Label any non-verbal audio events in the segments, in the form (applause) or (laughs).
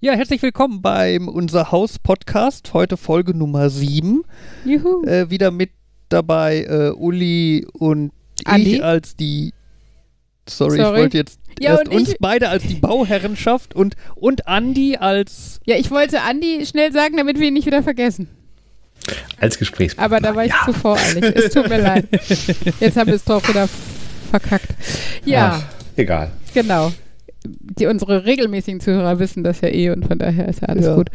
Ja, herzlich willkommen beim Unser Haus Podcast. Heute Folge Nummer 7. Juhu. Äh, wieder mit dabei äh, Uli und Andi? ich als die. Sorry, Sorry. ich wollte jetzt Ja, erst und uns ich- beide als die Bauherrenschaft und, und Andi als. Ja, ich wollte Andi schnell sagen, damit wir ihn nicht wieder vergessen. Als Gesprächspartner. Aber da war ich ja. zu voreilig. Es tut mir leid. (laughs) Jetzt haben wir es doch wieder verkackt. Ja, Ach, egal. genau. Die, unsere regelmäßigen Zuhörer wissen das ja eh und von daher ist ja alles Ja. gut.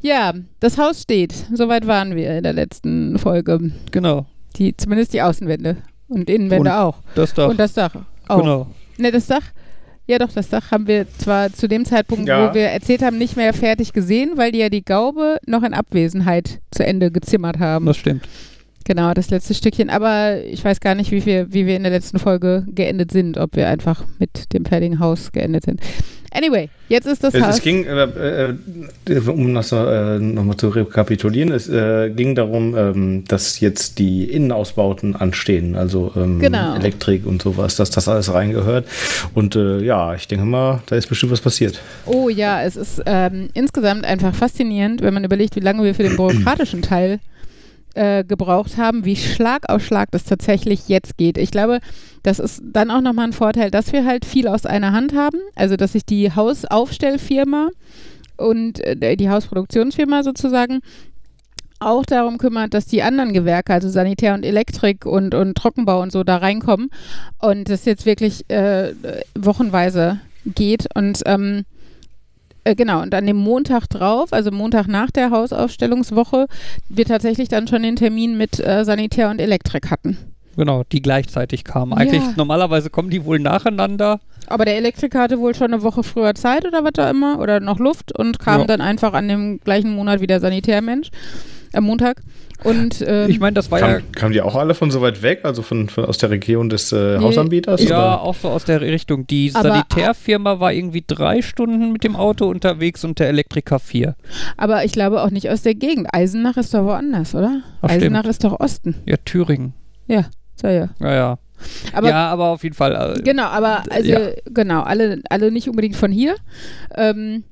Ja, das Haus steht. Soweit waren wir in der letzten Folge. Genau, Die, zumindest die Außenwände. Und Innenwände Und auch. das Dach. Und das Dach auch. Genau. Ne, das Dach. Ja, doch, das Dach haben wir zwar zu dem Zeitpunkt, Ja. wo wir erzählt haben, nicht mehr fertig gesehen, weil die ja die Gaube noch in Abwesenheit zu Ende gezimmert haben. Das stimmt. Genau, das letzte Stückchen. Aber ich weiß gar nicht, wie wir, wie wir in der letzten Folge geendet sind, ob wir einfach mit dem fertigen Haus geendet sind. Anyway, jetzt ist das Es, Haus. es ging, äh, äh, um das äh, nochmal zu rekapitulieren, es äh, ging darum, ähm, dass jetzt die Innenausbauten anstehen, also ähm, Genau. Elektrik und sowas, dass das alles reingehört. Und äh, ja, ich denke mal, da ist bestimmt was passiert. Oh ja, es ist ähm, insgesamt einfach faszinierend, wenn man überlegt, wie lange wir für den (clears throat) bürokratischen Teil äh, gebraucht haben, wie Schlag auf Schlag das tatsächlich jetzt geht. Ich glaube, das ist dann auch nochmal ein Vorteil, dass wir halt viel aus einer Hand haben. Also, dass sich die Hausaufstellfirma und äh, die Hausproduktionsfirma sozusagen auch darum kümmert, dass die anderen Gewerke, also Sanitär und Elektrik und, und Trockenbau und so da reinkommen und das jetzt wirklich äh, wochenweise geht und ähm, äh, genau, und an dem Montag drauf, also Montag nach der Hausaufstellungswoche, wir tatsächlich dann schon den Termin mit äh, Sanitär und Elektrik hatten. Genau, die gleichzeitig kamen. Eigentlich, Ja. normalerweise kommen die wohl nacheinander. Aber der Elektriker hatte wohl schon eine Woche früher Zeit oder was da immer, oder noch Luft und kam Ja. dann einfach an dem gleichen Monat wie der Sanitärmensch, am Montag. Und ähm, Ich meine, das war ja Kam, kamen die auch alle von so weit weg, also von, von aus der Region des äh, Nee, Hausanbieters? Ja, oder? auch so aus der Richtung. Die Aber- Sanitärfirma war irgendwie drei Stunden mit dem Auto unterwegs und der Elektriker vier. aber ich glaube auch nicht aus der Gegend. Eisenach ist doch woanders, oder? Ach, Eisenach stimmt. ist doch Osten. Ja, Thüringen. Ja, so ja. Ja, ja. Aber ja, aber auf jeden Fall. Äh, Genau, aber also Ja. genau, alle, alle nicht unbedingt von hier. Ähm,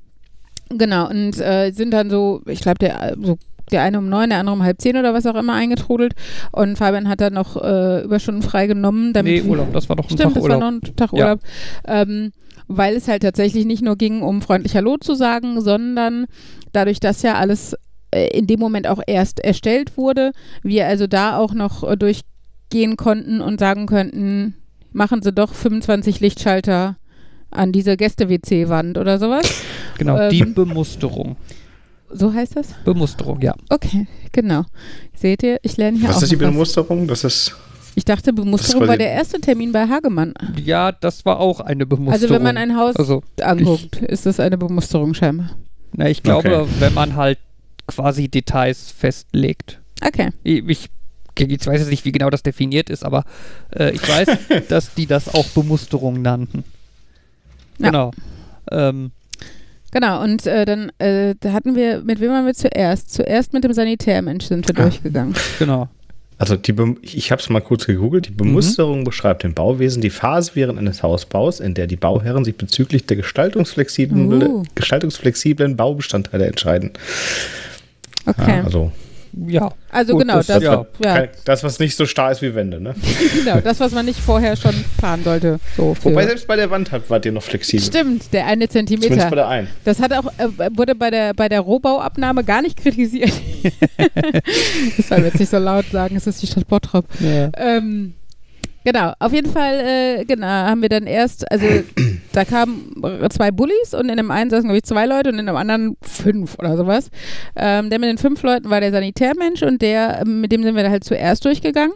genau, und äh, sind dann so, ich glaube, der so der eine um neun, der andere um halb zehn oder was auch immer eingetrudelt. Und Fabian hat dann noch äh, Überstunden freigenommen, damit nee, Urlaub, das war doch ein Stimmt, Tag das Urlaub. war noch ein Tag Ja. Urlaub. Ähm, weil es halt tatsächlich nicht nur ging, um freundlich Hallo zu sagen, sondern dadurch, dass ja alles äh, in dem Moment auch erst erstellt wurde, wir also da auch noch äh, durchgehen konnten und sagen könnten, machen Sie doch 25 Lichtschalter an diese Gäste-WC-Wand oder sowas. Genau, die ähm, Bemusterung. So heißt das? Bemusterung, ja. Okay, genau. Seht ihr, ich lerne hier Was auch ist die was. Bemusterung? Das ist. Ich dachte, Bemusterung war der erste Termin bei Hagemann. Ja, das war auch eine Bemusterung. Also wenn man ein Haus Also, anguckt, ist das eine Bemusterung scheinbar. na, ich glaube, Okay. wenn man halt quasi Details festlegt. Okay. Ich, ich, ich weiß jetzt nicht, wie genau das definiert ist, aber äh, ich weiß, (laughs) dass die das auch Bemusterung nannten. Ja. Genau. Ähm, Genau, und äh, dann äh, da hatten wir, mit wem waren wir zuerst? Zuerst mit dem Sanitärmensch sind wir Ah. durchgegangen. genau. Also die Bem ich, habe es mal kurz gegoogelt. Die Bemusterung beschreibt im Bauwesen die Phase während eines Hausbaus, in der die Bauherren sich bezüglich der gestaltungsflexiblen, Uh. gestaltungsflexiblen Baubestandteile entscheiden. Okay. Ja, also Ja. also gut, genau, das- das, ja. ja. das, was nicht so starr ist wie Wände. Ne? (laughs) genau, das, was man nicht vorher schon planen sollte. So Wobei selbst bei der Wand hat, wart ihr noch flexibel. Stimmt, der eine Zumindest bei Zentimeter. der einen. Das hat auch, äh, wurde bei der, bei der Rohbauabnahme gar nicht kritisiert. (laughs) (laughs) das soll jetzt nicht so laut sagen, es ist die Stadt Bottrop. ja. Ähm, genau, auf jeden Fall, äh, genau, haben wir dann erst, also (clears throat) da kamen zwei Bullis und in dem einen saßen, glaube ich, zwei Leute und in dem anderen fünf oder sowas. Ähm, der mit den fünf Leuten war der Sanitärmensch und der, ähm, mit dem sind wir halt zuerst durchgegangen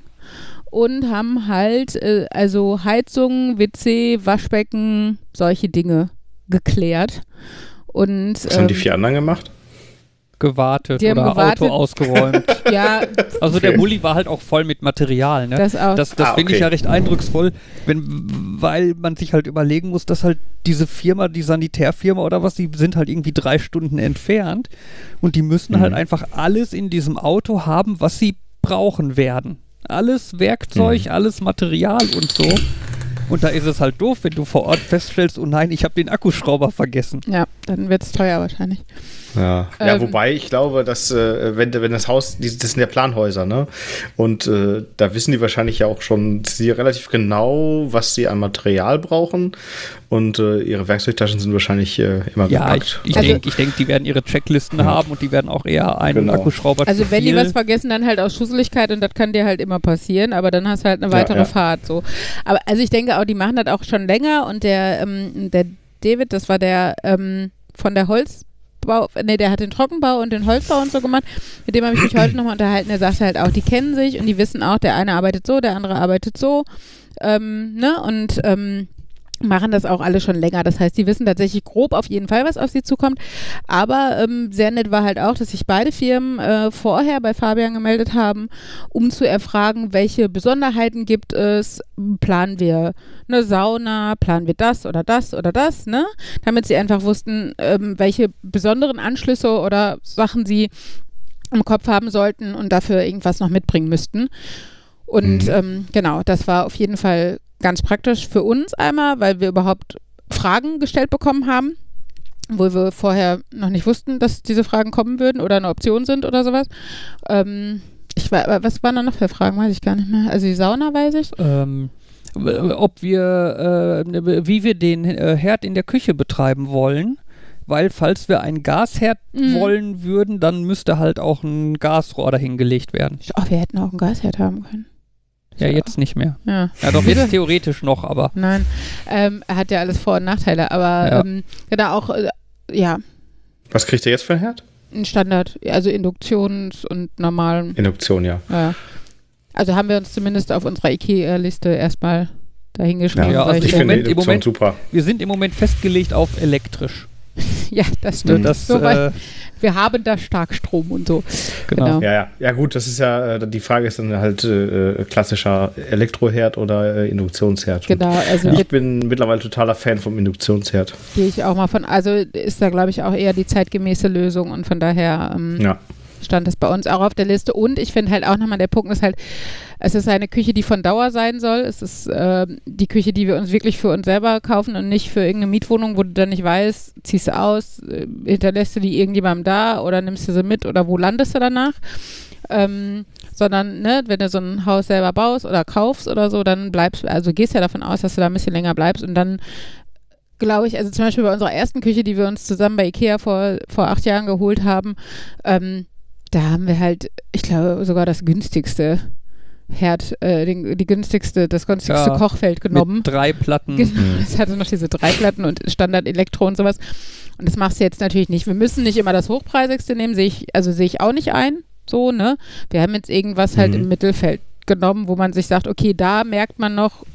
und haben halt, äh, also Heizung, WC, Waschbecken, solche Dinge geklärt. Und Was haben die ähm, vier anderen gemacht? Gewartet oder gewartet. Auto ausgeräumt. (laughs) ja, Also der Okay. Bulli war halt auch voll mit Material, ne? das auch. Das, das Ah, finde ich ja recht eindrucksvoll, wenn, weil man sich halt überlegen muss, dass halt diese Firma, die Sanitärfirma oder was, die sind halt irgendwie drei Stunden entfernt und die müssen Mhm. halt einfach alles in diesem Auto haben, was sie brauchen werden. Alles Werkzeug, Mhm. alles Material und so. Und da ist es halt doof, wenn du vor Ort feststellst, oh nein, ich habe den Akkuschrauber vergessen. Ja, dann wird es teuer wahrscheinlich. Ja, ja Ähm, wobei ich glaube, dass äh, wenn, wenn das Haus, die, das sind ja Planhäuser, ne? Und äh, da wissen die wahrscheinlich ja auch schon sie relativ genau, was sie an Material brauchen. Und äh, ihre Werkzeugtaschen sind wahrscheinlich äh, immer Ja, ich, gepackt. ich Also- denke, ich denk, die werden ihre Checklisten haben und die werden auch eher einen Genau. Akkuschrauber Also wenn die was vergessen, dann halt aus Schusseligkeit und das kann dir halt immer passieren, aber dann hast du halt eine Ja, weitere ja. Fahrt so. Aber also ich denke auch, die machen das auch schon länger und der, ähm, der David, das war der ähm, von der Holzbau, nee, der hat den Trockenbau und den Holzbau und so gemacht, mit dem habe ich mich heute nochmal unterhalten, der sagte halt auch, die kennen sich und die wissen auch, der eine arbeitet so, der andere arbeitet so, ähm, ne, und ähm, machen das auch alle schon länger. Das heißt, die wissen tatsächlich grob auf jeden Fall, was auf sie zukommt. Aber ähm, sehr nett war halt auch, dass sich beide Firmen äh, vorher bei Fabian gemeldet haben, um zu erfragen, welche Besonderheiten gibt es. Planen wir eine Sauna, planen wir das oder das oder das, ne? Damit sie einfach wussten, ähm, welche besonderen Anschlüsse oder Sachen sie im Kopf haben sollten und dafür irgendwas noch mitbringen müssten. Und Mhm. ähm, genau, das war auf jeden Fall ganz praktisch für uns einmal, weil wir überhaupt Fragen gestellt bekommen haben, wo wir vorher noch nicht wussten, dass diese Fragen kommen würden oder eine Option sind oder sowas. Ähm, ich war, was waren da noch für Fragen, weiß ich gar nicht mehr. Also die Sauna weiß ich. ähm, ob wir, äh, wie wir den äh, Herd in der Küche betreiben wollen. Weil falls wir einen Gasherd Mhm. wollen würden, dann müsste halt auch ein Gasrohr dahingelegt werden. Oh, wir hätten auch einen Gasherd haben können. Ja, jetzt nicht mehr. Ja. Ja, doch jetzt theoretisch noch, aber Nein, ähm, er hat ja alles Vor- und Nachteile, aber Ja. ähm, genau auch, äh, ja, Was kriegt ihr jetzt für ein Herd? ein Standard, also Induktions- und normalen, Induktion, ja. ja. Also haben wir uns zumindest auf unserer IKEA-Liste erstmal dahingeschrieben. Ja, also ich finde Moment- Induktion Moment- super. wir sind im Moment festgelegt auf elektrisch. (laughs) ja, das Ne, stimmt. das, so äh, wir haben da Starkstrom und so. genau. Genau. Ja, ja. Ja, gut, das ist ja, äh, die Frage ist dann halt äh, klassischer Elektroherd oder äh, Induktionsherd. Genau, also Ich mit- bin mittlerweile totaler Fan vom Induktionsherd. gehe ich auch mal von, also ist da glaube ich auch eher die zeitgemäße Lösung und von daher ähm, Ja. Stand das bei uns auch auf der Liste. Und ich finde halt auch nochmal, der Punkt ist halt, es ist eine Küche, die von Dauer sein soll. Es ist äh, die Küche, die wir uns wirklich für uns selber kaufen und nicht für irgendeine Mietwohnung, wo du dann nicht weißt, ziehst du aus, äh, hinterlässt du die irgendjemandem da oder nimmst du sie mit oder wo landest du danach? Ähm, sondern, ne, wenn du so ein Haus selber baust oder kaufst oder so, dann bleibst, also gehst ja davon aus, dass du da ein bisschen länger bleibst und dann glaube ich, also zum Beispiel bei unserer ersten Küche, die wir uns zusammen bei Ikea vor, vor acht Jahren geholt haben, ähm, da haben wir halt, ich glaube, sogar das günstigste Herd, äh, den, die günstigste, das günstigste Ja, Kochfeld genommen. Mit drei Platten. Genau, es hatte noch diese drei Platten und Standard Elektro und sowas. Und das machst du jetzt natürlich nicht. Wir müssen nicht immer das hochpreisigste nehmen, sehe ich, also sehe ich auch nicht ein, so, ne? Wir haben jetzt irgendwas halt Mhm. im Mittelfeld genommen, wo man sich sagt, okay, da merkt man noch,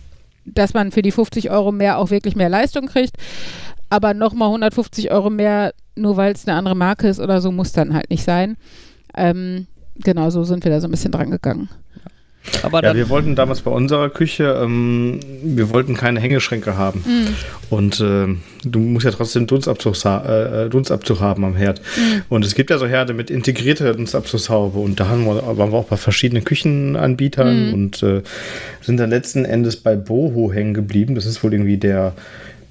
dass man für die 50 Euro mehr auch wirklich mehr Leistung kriegt. Aber nochmal 150 Euro mehr, nur weil es eine andere Marke ist oder so, muss dann halt nicht sein. Ähm, genau, so sind wir da so ein bisschen dran gegangen. Aber Ja, wir wollten damals bei unserer Küche, ähm, wir wollten keine Hängeschränke haben. Und ähm, du musst ja trotzdem Dunstabzug, äh, äh, Dunstabzug haben am Herd. Und es gibt ja so Herde mit integrierter Dunstabzugshaube. Und da haben wir, waren wir auch bei verschiedenen Küchenanbietern und äh, sind dann letzten Endes bei Boho hängen geblieben. Das ist wohl irgendwie der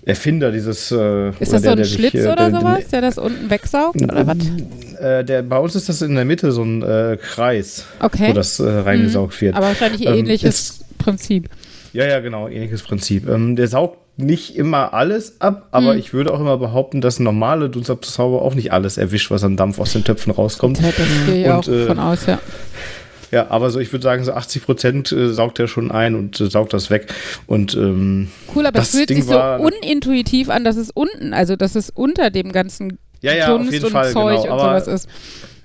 Erfinder dieses. Äh, Ist oder das so der, ein der sich, Schlitz äh, oder der- sowas, der das unten wegsaugt? Oder was? Äh, der, bei uns ist das in der Mitte so ein äh, Kreis, Okay. wo das äh, reingesaugt wird. Aber wahrscheinlich Ähm, ähnliches Prinzip. Ja, ja, genau, ähnliches Prinzip. Ähm, der saugt nicht immer alles ab, aber Hm. ich würde auch immer behaupten, dass normale Dunstabzugshaube auch nicht alles erwischt, was an Dampf aus den Töpfen rauskommt. Ja, das gehe ich auch äh, von aus, ja. Ja, aber so, ich würde sagen, so 80 Prozent äh, saugt er schon ein und äh, saugt das weg. Und ähm, Cool, aber es das fühlt Ding sich so unintuitiv an, dass es unten, also dass es unter dem ganzen Ja, ja, auf Dunst jeden und Fall, Zeug genau, und aber- sowas ist.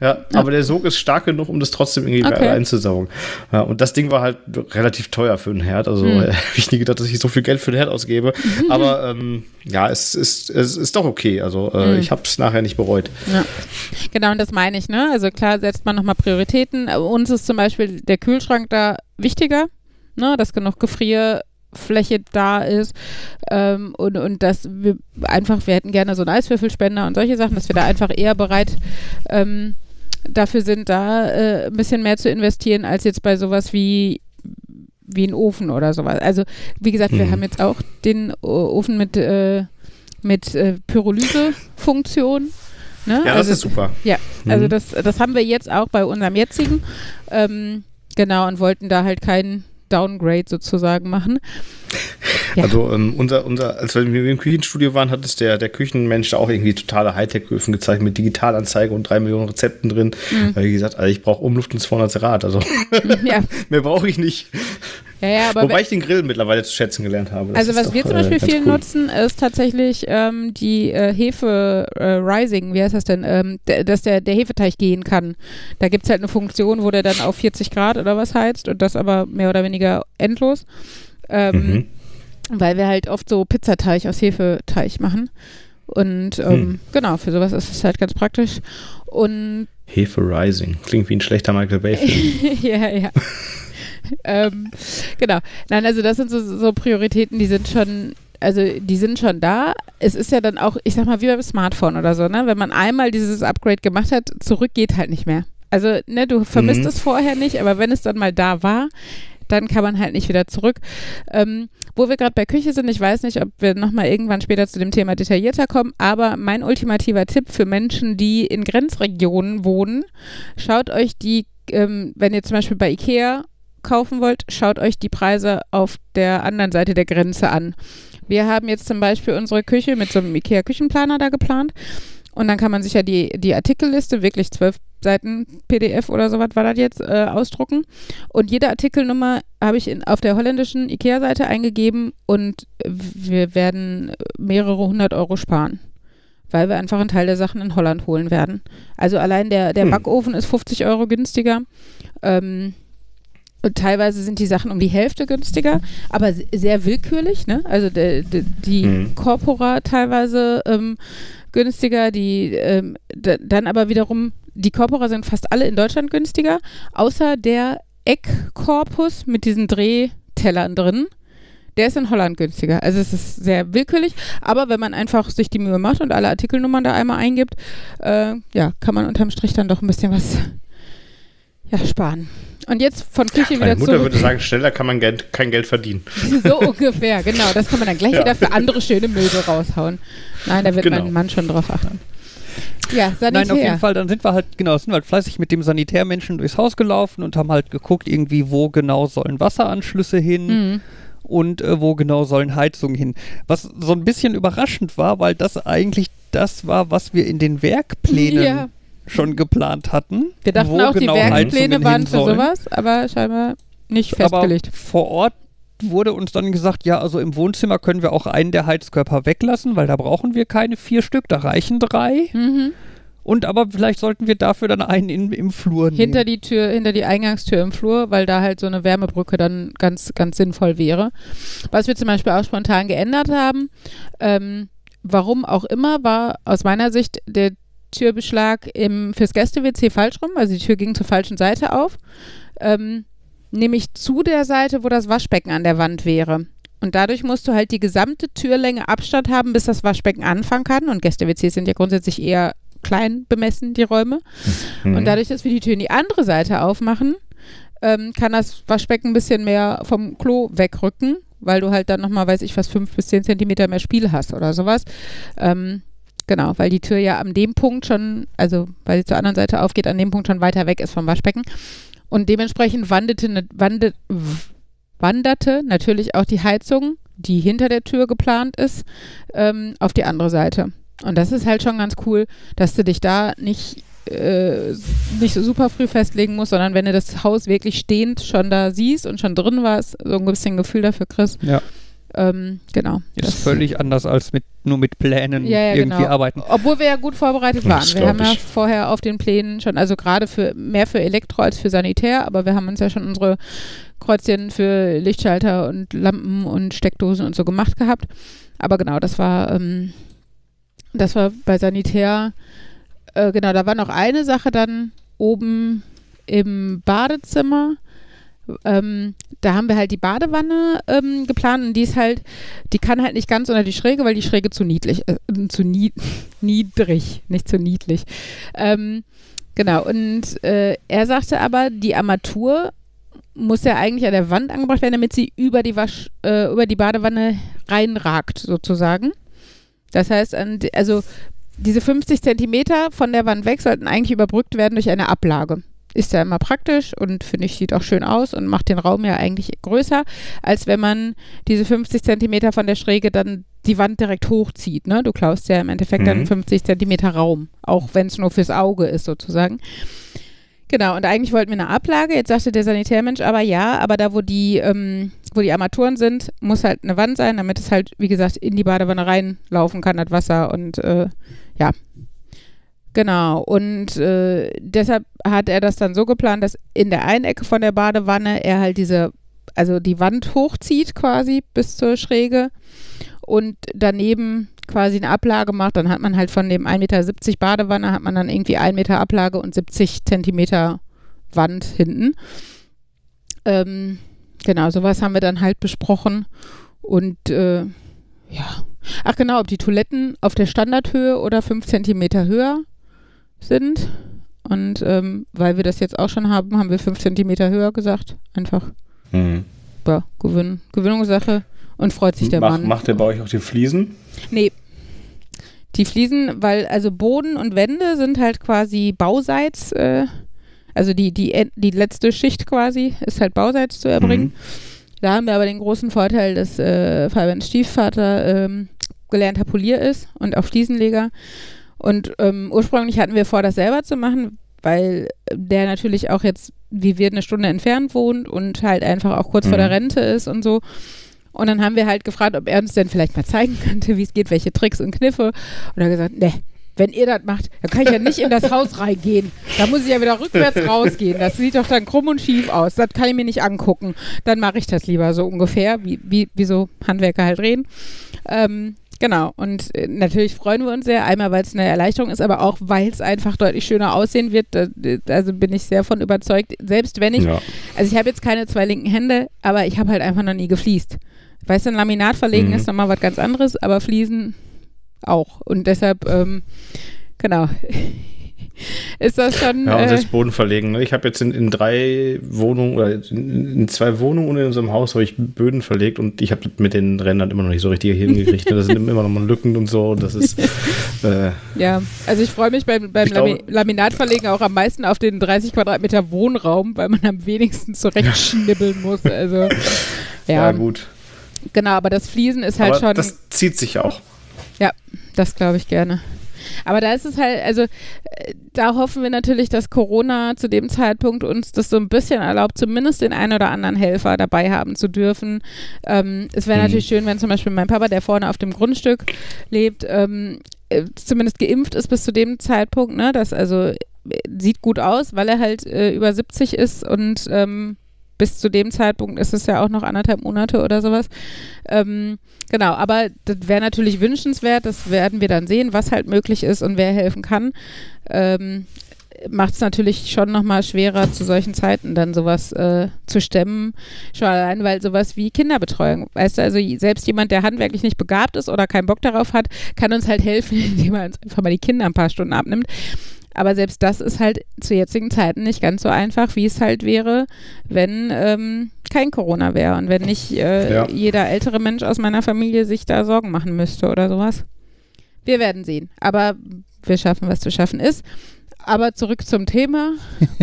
ja, aber der Sog ist stark genug, um das trotzdem irgendwie Okay. einzusaugen. Ja, und das Ding war halt relativ teuer für einen Herd. Also Hm. äh, (laughs) hab ich nie gedacht, dass ich so viel Geld für den Herd ausgebe. (laughs) aber ähm, ja, es ist, es ist doch okay. Also äh, Hm. ich habe es nachher nicht bereut. Ja. Genau, und das meine ich, ne? Also klar setzt man nochmal Prioritäten. Uns ist zum Beispiel der Kühlschrank da wichtiger, ne? Dass genug Gefrierfläche da ist. Ähm, und, und dass wir einfach, wir hätten gerne so einen Eiswürfelspender und solche Sachen, dass wir da einfach eher bereit ähm, dafür sind, da äh, ein bisschen mehr zu investieren, als jetzt bei sowas wie wie ein Ofen oder sowas. Also wie gesagt, wir Mhm. haben jetzt auch den Ofen mit, äh, mit äh, Pyrolyse-Funktion. Ne? Ja, also, das ist super. Ja, also Mhm. das, das haben wir jetzt auch bei unserem jetzigen. Ähm, genau, und wollten da halt keinen Downgrade sozusagen machen. Ja. Also ähm, unser, unser, als wir im Küchenstudio waren, hat es der, der Küchenmensch da auch irgendwie totale Hightech-Öfen gezeigt mit Digitalanzeige und drei Millionen Rezepten drin. Mhm. Weil wie gesagt, also ich brauche Umluft und 200 Grad. Also (laughs) ja, (laughs) mehr brauche ich nicht. Ja, ja, aber Wobei ich den Grill mittlerweile zu schätzen gelernt habe. Das Also was wir zum äh, Beispiel viel cool. nutzen, ist tatsächlich ähm, die äh, Hefe äh, Rising, wie heißt das denn, ähm, dass der, der Hefeteig gehen kann. Da gibt es halt eine Funktion, wo der dann auf 40 Grad oder was heizt und das aber mehr oder weniger endlos. Ähm, Mhm. Weil wir halt oft so Pizzateig aus Hefeteig machen. Und ähm, Hm. genau, für sowas ist es halt ganz praktisch. Und Hefe Rising. Klingt wie ein schlechter Michael Bay-Film. (laughs) ja, ja. Ähm, genau. Nein, also das sind so, so Prioritäten, die sind schon, also die sind schon da. Es ist ja dann auch, ich sag mal, wie beim Smartphone oder so, ne? Wenn man einmal dieses Upgrade gemacht hat, zurück geht halt nicht mehr. Also, ne, du vermisst Mhm. es vorher nicht, aber wenn es dann mal da war, dann kann man halt nicht wieder zurück. Ähm, wo wir gerade bei Küche sind, ich weiß nicht, ob wir nochmal irgendwann später zu dem Thema detaillierter kommen, aber mein ultimativer Tipp für Menschen, die in Grenzregionen wohnen, schaut euch die, ähm, wenn ihr zum Beispiel bei Ikea kaufen wollt, schaut euch die Preise auf der anderen Seite der Grenze an. Wir haben jetzt zum Beispiel unsere Küche mit so einem Ikea-Küchenplaner da geplant. Und dann kann man sich ja die, die Artikelliste, wirklich zwölf Seiten PDF oder sowas war das jetzt, äh, ausdrucken. Und jede Artikelnummer habe ich in, auf der holländischen IKEA-Seite eingegeben und wir werden mehrere hundert Euro sparen. Weil wir einfach einen Teil der Sachen in Holland holen werden. Also allein der, der Hm. Backofen ist 50 Euro günstiger. Ähm, und teilweise sind die Sachen um die Hälfte günstiger, aber se- sehr willkürlich. Ne? Also de, de, die Mhm. Corpora teilweise ähm, günstiger, die ähm, d- dann aber wiederum, die Corpora sind fast alle in Deutschland günstiger, außer der Eckkorpus mit diesen Drehtellern drin. Der ist in Holland günstiger. Also es ist sehr willkürlich, aber wenn man einfach sich die Mühe macht und alle Artikelnummern da einmal eingibt, äh, ja, kann man unterm Strich dann doch ein bisschen was ja, sparen. Und jetzt von Küche Meine wieder Mutter zurück. würde sagen, schneller kann man Geld, kein Geld verdienen. So ungefähr, genau. Das kann man dann gleich Ja. wieder für andere schöne Möbel raushauen. Nein, da wird Genau. mein Mann schon drauf achten. Ja, Sanitär. Nein, auf jeden Fall, dann sind wir halt, genau, sind wir halt fleißig mit dem Sanitärmenschen durchs Haus gelaufen und haben halt geguckt, irgendwie, wo genau sollen Wasseranschlüsse hin Mhm. und äh, wo genau sollen Heizungen hin. Was so ein bisschen überraschend war, weil das eigentlich das war, was wir in den Werkplänen Ja. Schon geplant hatten. Wir dachten auch, die genau Werkpläne Heizungen waren für sowas, aber scheinbar nicht Aber festgelegt. vor Ort wurde uns dann gesagt, ja, also im Wohnzimmer können wir auch einen der Heizkörper weglassen, weil da brauchen wir keine vier Stück, da reichen drei. Mhm. Und aber vielleicht sollten wir dafür dann einen in, im Flur nehmen. Hinter die Tür, hinter die Eingangstür im Flur, weil da halt so eine Wärmebrücke dann ganz, ganz sinnvoll wäre. Was wir zum Beispiel auch spontan geändert haben, ähm, warum auch immer, war aus meiner Sicht der Türbeschlag im, fürs Gäste-WC falsch rum. Also die Tür ging zur falschen Seite auf. Ähm, nämlich zu der Seite, wo das Waschbecken an der Wand wäre. Und dadurch musst du halt die gesamte Türlänge Abstand haben, bis das Waschbecken anfangen kann. Und Gäste-WCs sind ja grundsätzlich eher klein bemessen, die Räume. Mhm. Und dadurch, dass wir die Tür in die andere Seite aufmachen, ähm, kann das Waschbecken ein bisschen mehr vom Klo wegrücken, weil du halt dann nochmal, weiß ich was, fünf bis zehn Zentimeter mehr Spiel hast oder sowas. Ähm, genau, weil die Tür ja an dem Punkt schon, also weil sie zur anderen Seite aufgeht, an dem Punkt schon weiter weg ist vom Waschbecken. Und dementsprechend wanderte, ne- wandet, w- wanderte natürlich auch die Heizung, die hinter der Tür geplant ist, ähm, auf die andere Seite. Und das ist halt schon ganz cool, dass du dich da nicht, äh, nicht so super früh festlegen musst, sondern wenn du das Haus wirklich stehend schon da siehst und schon drin warst, so ein bisschen Gefühl dafür kriegst. Ja. Ähm, genau. Ist Das- völlig anders als mit nur mit Plänen ja, ja, irgendwie genau. arbeiten. Obwohl wir ja gut vorbereitet Das waren. Wir glaub haben ja ich. vorher auf den Plänen schon, also gerade für mehr für Elektro als für Sanitär, aber wir haben uns ja schon unsere Kreuzchen für Lichtschalter und Lampen und Steckdosen und so gemacht gehabt. Aber genau, das war, ähm, das war bei Sanitär, äh, genau, da war noch eine Sache dann oben im Badezimmer. Ähm, da haben wir halt die Badewanne ähm, geplant und die ist halt, die kann halt nicht ganz unter die Schräge, weil die Schräge zu niedlich, äh, zu nie, (laughs) niedrig, nicht zu niedlich. Ähm, genau, und äh, er sagte aber, die Armatur muss ja eigentlich an der Wand angebracht werden, damit sie über die Wasch, äh, über die Badewanne reinragt, sozusagen. Das heißt, also diese 50 Zentimeter von der Wand weg sollten eigentlich überbrückt werden durch eine Ablage. Ist ja immer praktisch und finde ich, sieht auch schön aus und macht den Raum ja eigentlich größer, als wenn man diese 50 Zentimeter von der Schräge dann die Wand direkt hochzieht. Ne? Du klaust ja im Endeffekt Mhm. dann 50 Zentimeter Raum, auch wenn es nur fürs Auge ist sozusagen. Genau, und eigentlich wollten wir eine Ablage. Jetzt sagte der Sanitärmensch aber ja, aber da, wo die, ähm, wo die Armaturen sind, muss halt eine Wand sein, damit es halt, wie gesagt, in die Badewanne reinlaufen kann, das Wasser. Und äh, ja, genau. Und äh, deshalb hat er das dann so geplant, dass in der einen Ecke von der Badewanne er halt diese, also die Wand hochzieht quasi bis zur Schräge und daneben quasi eine Ablage macht, dann hat man halt von dem 1,70 Meter Badewanne, hat man dann irgendwie 1 Meter Ablage und 70 Zentimeter Wand hinten. Ähm, genau, sowas haben wir dann halt besprochen. Und äh, ja, ach genau, ob die Toiletten auf der Standardhöhe oder 5 Zentimeter höher sind. Und ähm, weil wir das jetzt auch schon haben, haben wir 5 Zentimeter höher gesagt. Einfach, Mhm. ja, Gewinn, Gewinnungssache. Und freut sich der Mach, Mann. macht der bei euch auch die Fliesen? Nee. Die Fliesen, weil also Boden und Wände sind halt quasi Bauseits, äh, also die, die, die letzte Schicht quasi ist halt Bauseits zu erbringen. Mhm. Da haben wir aber den großen Vorteil, dass äh, Fabians Stiefvater ähm, gelernter Polier ist und auch Fliesenleger. Und ähm, ursprünglich hatten wir vor, das selber zu machen, weil der natürlich auch jetzt, wie wir, eine Stunde entfernt wohnt und halt einfach auch kurz vor Mhm. der Rente ist und so. Und dann haben wir halt gefragt, ob er uns denn vielleicht mal zeigen (laughs) könnte, wie es geht, welche Tricks und Kniffe. Und er hat gesagt, ne, wenn ihr das macht, dann kann ich ja nicht in das Haus reingehen. Da muss ich ja wieder rückwärts (laughs) rausgehen. Das sieht doch dann krumm und schief aus. Das kann ich mir nicht angucken. Dann mache ich das lieber so ungefähr, wie, wie, wie so Handwerker halt reden. Ähm, genau. Und äh, natürlich freuen wir uns sehr. Einmal, weil es eine Erleichterung ist, aber auch, weil es einfach deutlich schöner aussehen wird. Da, also bin ich sehr von überzeugt. Selbst wenn ich Ja. also ich habe jetzt keine zwei linken Hände, aber ich habe halt einfach noch nie gefliest. Weißt du, ein Laminat verlegen Mhm. ist nochmal was ganz anderes, aber Fliesen auch. Und deshalb, ähm, genau, ist das schon. Ja, und äh, selbst Boden verlegen. Ne? Ich habe jetzt in, in drei Wohnungen oder in, in zwei Wohnungen und in unserem Haus habe ich Böden verlegt und ich habe mit den Rändern immer noch nicht so richtig hingekriegt. ne? Da sind immer noch mal Lücken und so. Das ist äh, ja, also ich freue mich beim, beim Lami Laminatverlegen auch am meisten auf den 30 Quadratmeter Wohnraum, weil man am wenigsten zurechtschnibbeln muss. Also, (laughs) ja, ja, gut. genau, aber das Fliesen ist halt Aber schon. das zieht sich auch. Das glaube ich gerne. Aber da ist es halt, also äh, da hoffen wir natürlich, dass Corona zu dem Zeitpunkt uns das so ein bisschen erlaubt, zumindest den einen oder anderen Helfer dabei haben zu dürfen. Ähm, es wäre Mhm. natürlich schön, wenn zum Beispiel mein Papa, der vorne auf dem Grundstück lebt, ähm, äh, zumindest geimpft ist bis zu dem Zeitpunkt, ne? Das also äh, sieht gut aus, weil er halt äh, über 70 ist und ähm, bis zu dem Zeitpunkt ist es ja auch noch anderthalb Monate oder sowas. Ähm, genau, aber das wäre natürlich wünschenswert, das werden wir dann sehen, was halt möglich ist und wer helfen kann. Ähm, Macht es natürlich schon nochmal schwerer, zu solchen Zeiten dann sowas äh, zu stemmen. Schon allein, weil sowas wie Kinderbetreuung, weißt du, also selbst jemand, der handwerklich nicht begabt ist oder keinen Bock darauf hat, kann uns halt helfen, (laughs) indem er uns einfach mal die Kinder ein paar Stunden abnimmt. Aber selbst das ist halt zu jetzigen Zeiten nicht ganz so einfach, wie es halt wäre, wenn ähm, kein Corona wäre und wenn nicht äh, Ja. jeder ältere Mensch aus meiner Familie sich da Sorgen machen müsste oder sowas. Wir werden sehen. Aber wir schaffen, was zu schaffen ist. Aber zurück zum Thema.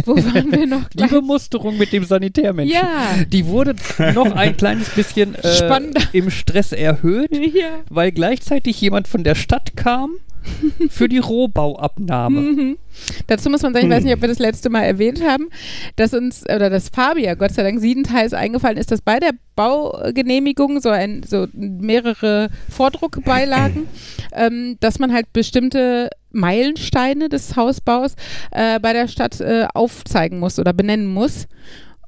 Wo (laughs) waren wir noch Die gleich? Bemusterung mit dem Sanitärmenschen. Ja. Die wurde noch ein kleines bisschen äh, im Stress erhöht, (laughs) ja. weil gleichzeitig jemand von der Stadt kam für die Rohbauabnahme. Mhm. Dazu muss man sagen, ich weiß nicht, ob wir das letzte Mal erwähnt haben, dass uns, oder dass Fabia Gott sei Dank siebenteils eingefallen ist, dass bei der Baugenehmigung so, ein, so mehrere Vordruckbeilagen, (clears throat) ähm, dass man halt bestimmte Meilensteine des Hausbaus äh, bei der Stadt äh, aufzeigen muss oder benennen muss.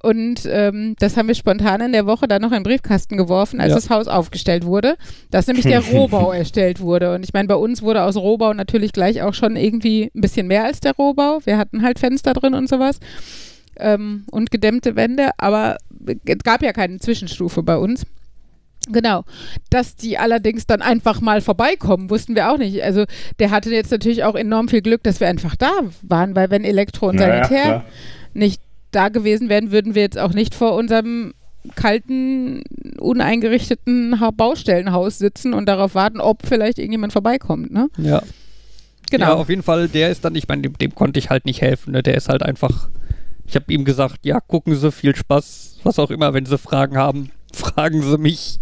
Und ähm, das haben wir spontan in der Woche dann noch in den Briefkasten geworfen, als Ja. das Haus aufgestellt wurde, dass nämlich der (laughs) Rohbau erstellt wurde. Und ich meine, bei uns wurde aus Rohbau natürlich gleich auch schon irgendwie ein bisschen mehr als der Rohbau. Wir hatten halt Fenster drin und sowas ähm, und gedämmte Wände, aber es gab ja keine Zwischenstufe bei uns. Genau. Dass die allerdings dann einfach mal vorbeikommen, wussten wir auch nicht. Also der hatte jetzt natürlich auch enorm viel Glück, dass wir einfach da waren, weil wenn Elektro und Ja, ja, Sanitär klar. nicht da gewesen wären, würden wir jetzt auch nicht vor unserem kalten, uneingerichteten ha Baustellenhaus sitzen und darauf warten, ob vielleicht irgendjemand vorbeikommt, ne? Ja. Genau. Ja, auf jeden Fall, der ist dann, ich meine, dem, dem konnte ich halt nicht helfen. Ne? Der ist halt einfach, ich habe ihm gesagt, ja, gucken Sie, viel Spaß, was auch immer, wenn Sie Fragen haben, (laughs) fragen Sie mich.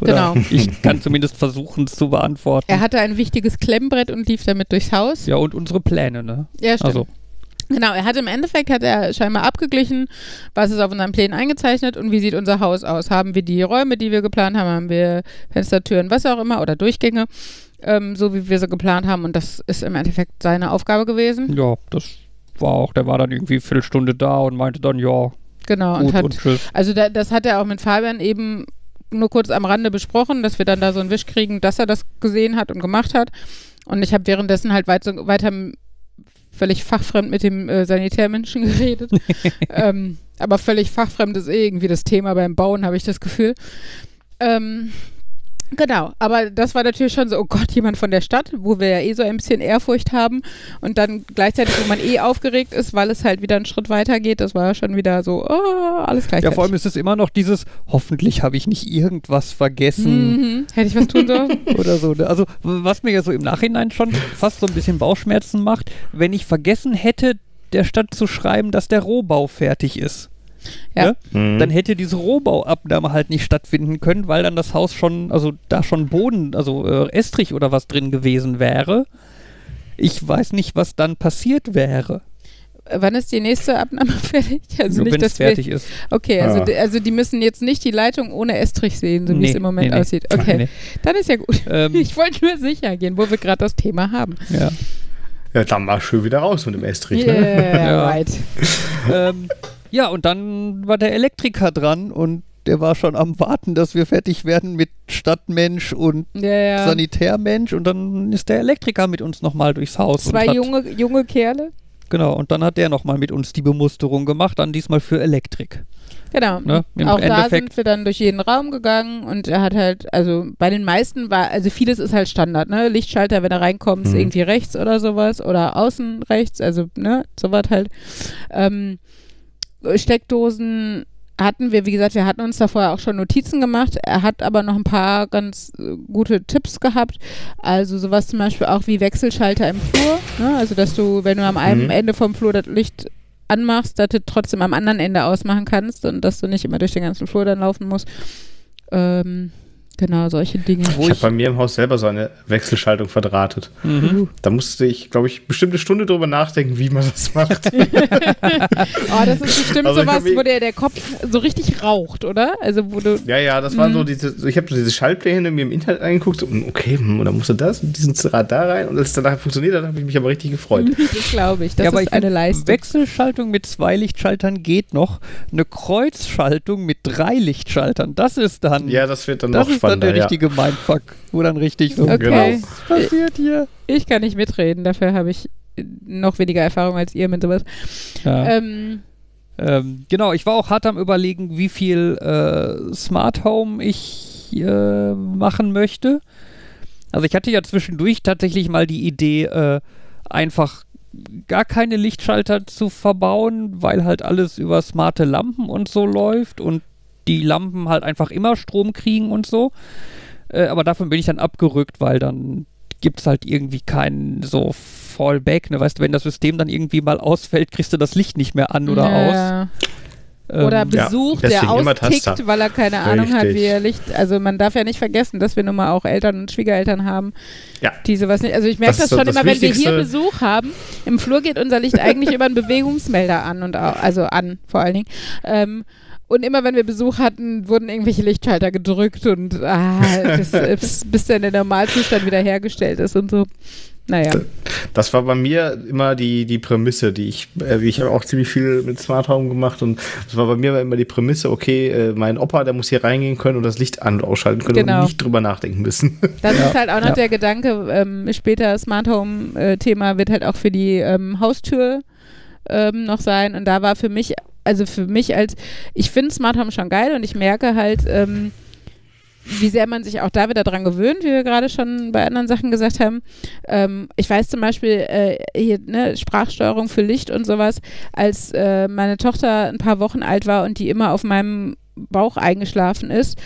Oder Genau. Ich kann zumindest versuchen, es zu beantworten. er hatte ein wichtiges Klemmbrett und lief damit durchs Haus. ja, und unsere Pläne, ne? Ja, stimmt. Also, Genau, er hat im Endeffekt hat er scheinbar abgeglichen, was ist auf unseren Plänen eingezeichnet und wie sieht unser Haus aus. Haben wir die Räume, die wir geplant haben, haben wir Fenster, Türen, was auch immer oder Durchgänge, ähm, so wie wir sie geplant haben und das ist im Endeffekt seine Aufgabe gewesen. ja, das war auch, der war dann irgendwie eine Viertelstunde da und meinte dann, ja, Genau, gut und hat und tschüss. Also da, das hat er auch mit Fabian eben nur kurz am Rande besprochen, dass wir dann da so einen Wisch kriegen, dass er das gesehen hat und gemacht hat. Und ich habe währenddessen halt weit, weiter völlig fachfremd mit dem äh, Sanitärmenschen (laughs) geredet. ähm, aber völlig fachfremd ist eh irgendwie das Thema beim Bauen, habe ich das Gefühl. Ähm, Genau, aber das war natürlich schon so, oh Gott, jemand von der Stadt, wo wir ja eh so ein bisschen Ehrfurcht haben und dann gleichzeitig, wo man eh aufgeregt ist, weil es halt wieder einen Schritt weiter geht, das war schon wieder so, oh, alles Ja, gleichzeitig. vor allem ist es immer noch dieses, hoffentlich habe ich nicht irgendwas vergessen. Mhm. Hätte ich was tun sollen? (laughs) oder so. ne? Also, was mir ja so im Nachhinein schon fast so ein bisschen Bauchschmerzen macht, wenn ich vergessen hätte, der Stadt zu schreiben, dass der Rohbau fertig ist. Ja. Mhm. Dann hätte diese Rohbauabnahme halt nicht stattfinden können, weil dann das Haus schon, also da schon Boden, also äh, Estrich oder was drin gewesen wäre. Ich weiß nicht, was dann passiert wäre, Wann ist die nächste Abnahme (laughs) fertig? Also nicht, wenn es dass wir, fertig ist. Okay, also, Ah. die, also die müssen jetzt nicht die Leitung ohne Estrich sehen, so wie Nee, es im Moment nee, nee. aussieht. Okay, Nee. dann ist ja gut. Ähm, (laughs) Ich wollte nur sicher gehen, wo wir gerade das Thema haben. ja. Ja, dann mal schön wieder raus mit dem Estrich. Ne? Yeah, (laughs) Ja. right. ähm, ja, und dann war der Elektriker dran und der war schon am Warten, dass wir fertig werden mit Stadtmensch und Ja, ja. Sanitärmensch und dann ist der Elektriker mit uns nochmal durchs Haus. Zwei und hat, junge, junge Kerle. Genau, und dann hat der nochmal mit uns die Bemusterung gemacht, dann diesmal für Elektrik. Genau. Ne? Im Auch da Endeffekt- sind wir dann durch jeden Raum gegangen und er hat halt, also bei den meisten war, also vieles ist halt Standard, ne? Lichtschalter, wenn du reinkommst, Mhm. irgendwie rechts oder sowas oder außen rechts, also, ne, sowas halt. Ähm, Steckdosen hatten wir, wie gesagt, wir hatten uns da vorher auch schon Notizen gemacht. Er hat aber noch ein paar ganz äh, gute Tipps gehabt. Also sowas zum Beispiel auch wie Wechselschalter im Flur. Ne? Also dass du, wenn du am einen Mhm. Ende vom Flur das Licht anmachst, dass du trotzdem am anderen Ende ausmachen kannst und dass du nicht immer durch den ganzen Flur dann laufen musst. Ähm, genau, solche Dinge. Wo Ich ich, habe bei mir im Haus selber so eine Wechselschaltung verdrahtet. mhm. Da musste ich, glaube ich, bestimmt eine Stunde drüber nachdenken, wie man das macht. (laughs) Oh, das ist bestimmt Also sowas, wo der, der Kopf so richtig raucht, oder? Also wo du. ja, ja, das waren so diese, so, ich habe so diese Schaltpläne mir im Internet angeguckt, so, hm, okay, hm, und dann musste das und diesen Rad da rein und als es dann nachher funktioniert hat, habe ich mich aber richtig gefreut. (laughs) Das glaube ich. Das ja, aber ist ich eine Leistung. Wechselschaltung mit zwei Lichtschaltern geht noch. Eine Kreuzschaltung mit drei Lichtschaltern, das ist dann, Ja, das wird dann das noch ist dann der ja. richtige Mindfuck, wo dann richtig so, Okay. Genau. was passiert hier? Ich kann nicht mitreden, dafür habe ich noch weniger Erfahrung als ihr mit sowas. Ja. Ähm, Ähm, genau, ich war auch hart am überlegen, wie viel äh, Smart Home ich äh, machen möchte. Also ich hatte ja zwischendurch tatsächlich mal die Idee, äh, einfach gar keine Lichtschalter zu verbauen, weil halt alles über smarte Lampen und so läuft und die Lampen halt einfach immer Strom kriegen und so. Äh, aber davon bin ich dann abgerückt, weil dann gibt es halt irgendwie keinen so Fallback. Ne? Weißt du, wenn das System dann irgendwie mal ausfällt, kriegst du das Licht nicht mehr an oder aus. ja. Ähm, Oder ja, Besuch, der deswegen immer austickt, weil er keine Ahnung hat, wie er Licht. Also man darf ja nicht vergessen, dass wir nun mal auch Eltern und Schwiegereltern haben, Ja. die sowas nicht. Also ich merke Das das, schon das immer, wenn wir hier. Besuch haben. Im Flur geht unser Licht (laughs) eigentlich über einen Bewegungsmelder an und au- also an vor allen Dingen. Ähm, und immer wenn wir Besuch hatten, wurden irgendwelche Lichtschalter gedrückt und ah, (laughs) bis, bis dann der Normalzustand wieder hergestellt ist und so. Naja. Das war bei mir immer die, die Prämisse, die ich, äh, ich habe auch ziemlich viel mit Smart Home gemacht und das war bei mir immer die Prämisse, okay, äh, mein Opa, der muss hier reingehen können und das Licht an- und ausschalten können Genau. und nicht drüber nachdenken müssen. (laughs) Das Ja, ist halt auch noch ja. der Gedanke, ähm, später Smart Home äh, Thema wird halt auch für die ähm, Haustür ähm, noch sein. Und da war für mich, also für mich als, ich finde Smart Home schon geil und ich merke halt, ähm, wie sehr man sich auch da wieder dran gewöhnt, wie wir gerade schon bei anderen Sachen gesagt haben. Ähm, ich weiß zum Beispiel äh, hier ne, Sprachsteuerung für Licht und sowas, als äh, meine Tochter ein paar Wochen alt war und die immer auf meinem Bauch eingeschlafen ist,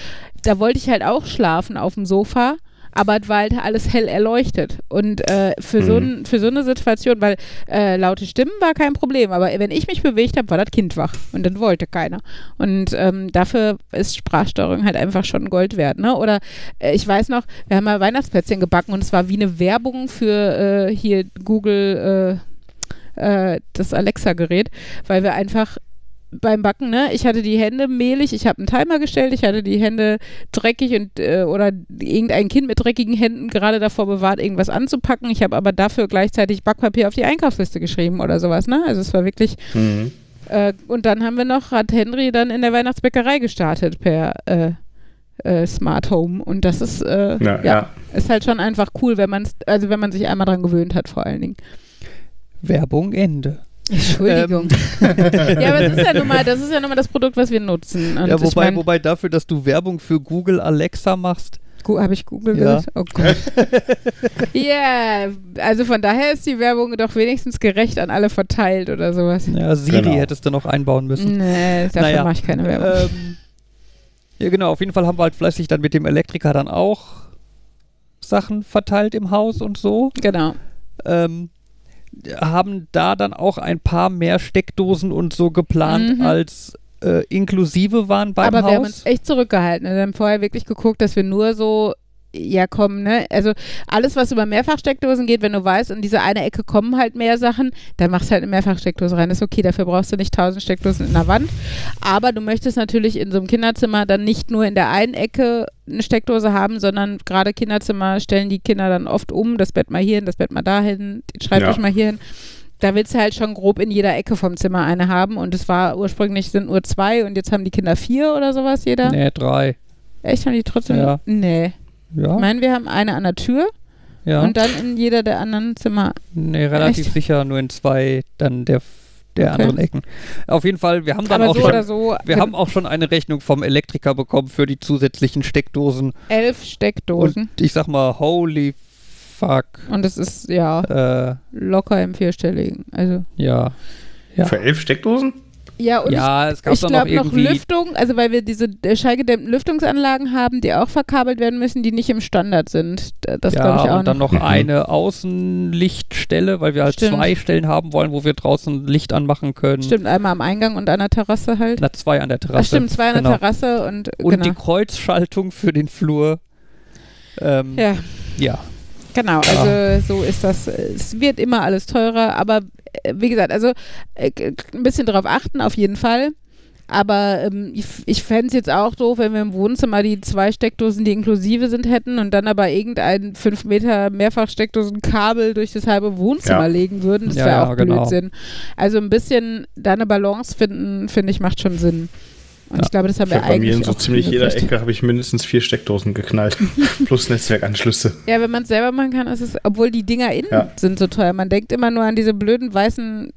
da wollte ich halt auch schlafen auf dem Sofa aber es war halt alles hell erleuchtet. Und äh, für, mhm. so ein, für so eine Situation, weil äh, laute Stimmen war kein Problem, aber wenn ich mich bewegt habe, war das Kind wach und dann wollte keiner. Und ähm, dafür ist Sprachsteuerung halt einfach schon Gold wert. Ne? Oder äh, ich weiß noch, wir haben mal Weihnachtsplätzchen gebacken und es war wie eine Werbung für äh, hier Google äh, äh, das Alexa-Gerät, weil wir einfach beim Backen, ne? Ich hatte die Hände mehlig, ich habe einen Timer gestellt, ich hatte die Hände dreckig und äh, oder irgendein Kind mit dreckigen Händen gerade davor bewahrt, irgendwas anzupacken. Ich habe aber dafür gleichzeitig Backpapier auf die Einkaufsliste geschrieben oder sowas, ne? Also es war wirklich. Mhm. Äh, und dann haben wir noch, hat Henry dann in der Weihnachtsbäckerei gestartet per äh, äh Smart Home. Und das ist, äh, ja, ja, ja, ist halt schon einfach cool, wenn man also wenn man sich einmal dran gewöhnt hat, vor allen Dingen. Werbung Ende. Entschuldigung. Ähm. ja, aber das ist ja nun mal, das ist ja nun mal das Produkt, was wir nutzen. Und ja, wobei, ich mein, wobei dafür, dass du Werbung für Google Alexa machst. Habe ich Google ja. gesagt? Oh Gott. (laughs) Ja, yeah, also von daher ist die Werbung doch wenigstens gerecht an alle verteilt oder sowas. Ja, Siri genau. hättest du noch einbauen müssen. Nee, dafür naja. mache ich keine Werbung. Ähm, ja, genau, auf jeden Fall haben wir halt fleißig dann mit dem Elektriker dann auch Sachen verteilt im Haus und so. Genau. Ähm, haben da dann auch ein paar mehr Steckdosen und so geplant, mhm. als äh, inklusive waren beim Aber Haus. wir haben uns echt zurückgehalten. Wir haben vorher wirklich geguckt, dass wir nur so ja komm, ne? Also alles, was über Mehrfachsteckdosen geht, wenn du weißt, in diese eine Ecke kommen halt mehr Sachen, dann machst du halt eine Mehrfachsteckdose rein. Ist okay, dafür brauchst du nicht tausend Steckdosen in der Wand. Aber du möchtest natürlich in so einem Kinderzimmer dann nicht nur in der einen Ecke eine Steckdose haben, sondern gerade Kinderzimmer stellen die Kinder dann oft um, das Bett mal hierhin, das Bett mal dahin, den Schreibtisch ja. mal hierhin da willst du halt schon grob in jeder Ecke vom Zimmer eine haben und es war ursprünglich sind nur zwei und jetzt haben die Kinder vier oder sowas jeder. Nee, drei. Echt, haben die trotzdem? Ja. Nee. Ja. Ich meine, wir haben eine an der Tür ja. und dann in jeder der anderen Zimmer. Nee, relativ Echt? sicher nur in zwei dann der der okay. anderen Ecken. Auf jeden Fall, wir haben dann Aber auch so schon, so, wir haben auch schon eine Rechnung vom Elektriker bekommen für die zusätzlichen Steckdosen. Elf Steckdosen. Und ich sag mal, holy fuck. Und es ist ja äh, locker im vierstelligen. Also ja. ja. Für elf Steckdosen? Ja, und ja, ich, es gab ich glaube noch, noch Lüftung, also weil wir diese äh, schallgedämmten Lüftungsanlagen haben, die auch verkabelt werden müssen, die nicht im Standard sind. Das ja, glaube ich auch und dann noch, noch eine Außenlichtstelle, weil wir halt Stimmt. zwei Stellen haben wollen, wo wir draußen Licht anmachen können. Stimmt, einmal am Eingang und an der Terrasse halt. Na, zwei an der Terrasse. Ach, stimmt, zwei an genau. der Terrasse und Und genau. die Kreuzschaltung für den Flur. Ähm, ja. Ja. Genau, also so ist das. Es wird immer alles teurer, aber wie gesagt, also äh, ein bisschen darauf achten, auf jeden Fall. Aber ähm, ich, ich fände es jetzt auch doof, wenn wir im Wohnzimmer die zwei Steckdosen, die inklusive sind, hätten und dann aber irgendein 5 Meter Mehrfachsteckdosenkabel durch das halbe Wohnzimmer ja. legen würden. Das wäre ja, auch genau. Blödsinn. Also ein bisschen da eine Balance finden, finde ich, macht schon Sinn. Und ja. ich glaube, das haben wir eigentlich. Bei mir in so ziemlich jeder Ecke habe ich mindestens vier Steckdosen geknallt. (laughs) plus Netzwerkanschlüsse. Ja, wenn man es selber machen kann, ist es, obwohl die Dinger innen ja. sind so teuer. Man denkt immer nur an diese blöden weißen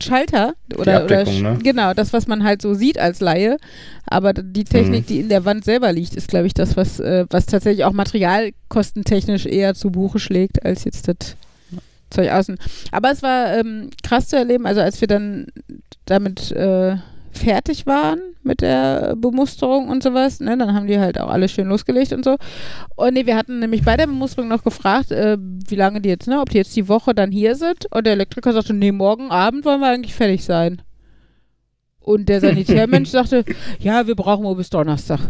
Schalter oder, oder ne? genau, das, was man halt so sieht als Laie. Aber die Technik, mhm. die in der Wand selber liegt, ist, glaube ich, das, was, äh, was tatsächlich auch materialkostentechnisch eher zu Buche schlägt, als jetzt das Zeug außen. Aber es war ähm, krass zu erleben, also als wir dann damit äh, fertig waren mit der Bemusterung und sowas, ne, dann haben die halt auch alles schön losgelegt und so. Und nee, wir hatten nämlich bei der Bemusterung noch gefragt, äh, wie lange die jetzt, ne, ob die jetzt die Woche dann hier sind. Und der Elektriker sagte, nee, morgen Abend wollen wir eigentlich fertig sein. Und der Sanitärmensch (laughs) sagte, ja, wir brauchen wohl bis Donnerstag.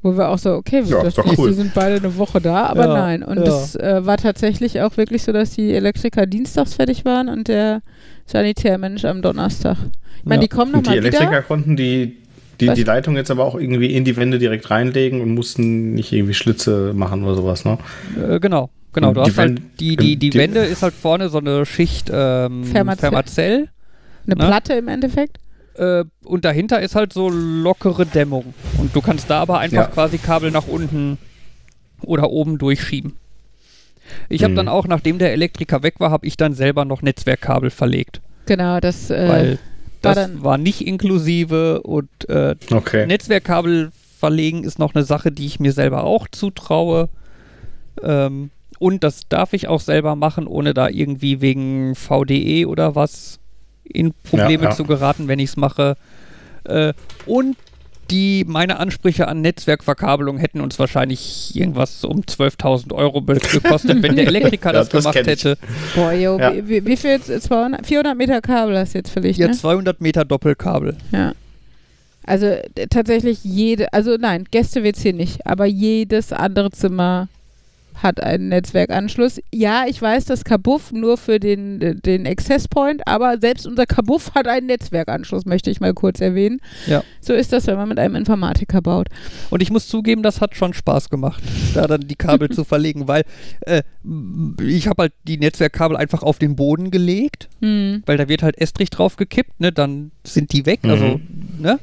Wo wir auch so, okay, ja, das cool. sind beide eine Woche da, aber ja, nein. Und ja. das äh, war tatsächlich auch wirklich so, dass die Elektriker dienstags fertig waren und der Sanitärmensch am Donnerstag. Ich meine, die kommen nochmal wieder. Die Elektriker konnten die, die, die Leitung jetzt aber auch irgendwie in die Wände direkt reinlegen und mussten nicht irgendwie Schlitze machen oder sowas, ne? Äh, genau. Genau, du die hast halt die, die, die, die Wände ist halt vorne so eine Schicht ähm, Fermazell. Fermazell. Eine ne? Platte im Endeffekt. Äh, und dahinter ist halt so lockere Dämmung. Und du kannst da aber einfach ja. quasi Kabel nach unten oder oben durchschieben. Ich habe mhm. dann auch, nachdem der Elektriker weg war, habe ich dann selber noch Netzwerkkabel verlegt. Genau, das äh, Weil das war, war, nicht inklusive und äh, okay. Netzwerkkabel verlegen ist noch eine Sache, die ich mir selber auch zutraue. Ähm, und das darf ich auch selber machen, ohne da irgendwie wegen VDE oder was in Probleme Ja, ja. zu geraten, wenn ich es mache. Äh, und die meine Ansprüche an Netzwerkverkabelung hätten uns wahrscheinlich irgendwas um 12.000 Euro (laughs) gekostet, wenn der Elektriker Ja, das, das gemacht hätte. Boah, jo, Ja. wie, wie, viel? jetzt? 200, 400 Meter Kabel hast du jetzt vielleicht, Ja, ne? 200 Meter Doppelkabel. Ja. Also tatsächlich jede, also nein, Gäste-WC nicht, aber jedes andere Zimmer hat einen Netzwerkanschluss. Ja, ich weiß, das Kabuff nur für den, den Access Point, aber selbst unser Kabuff hat einen Netzwerkanschluss, möchte ich mal kurz erwähnen. Ja. So ist das, wenn man mit einem Informatiker baut. Und ich muss zugeben, das hat schon Spaß gemacht, da dann die Kabel (laughs) zu verlegen, weil äh, ich habe halt die Netzwerkkabel einfach auf den Boden gelegt, Hm. weil da wird halt Estrich drauf gekippt, ne, dann sind die weg, Mhm. also, ne.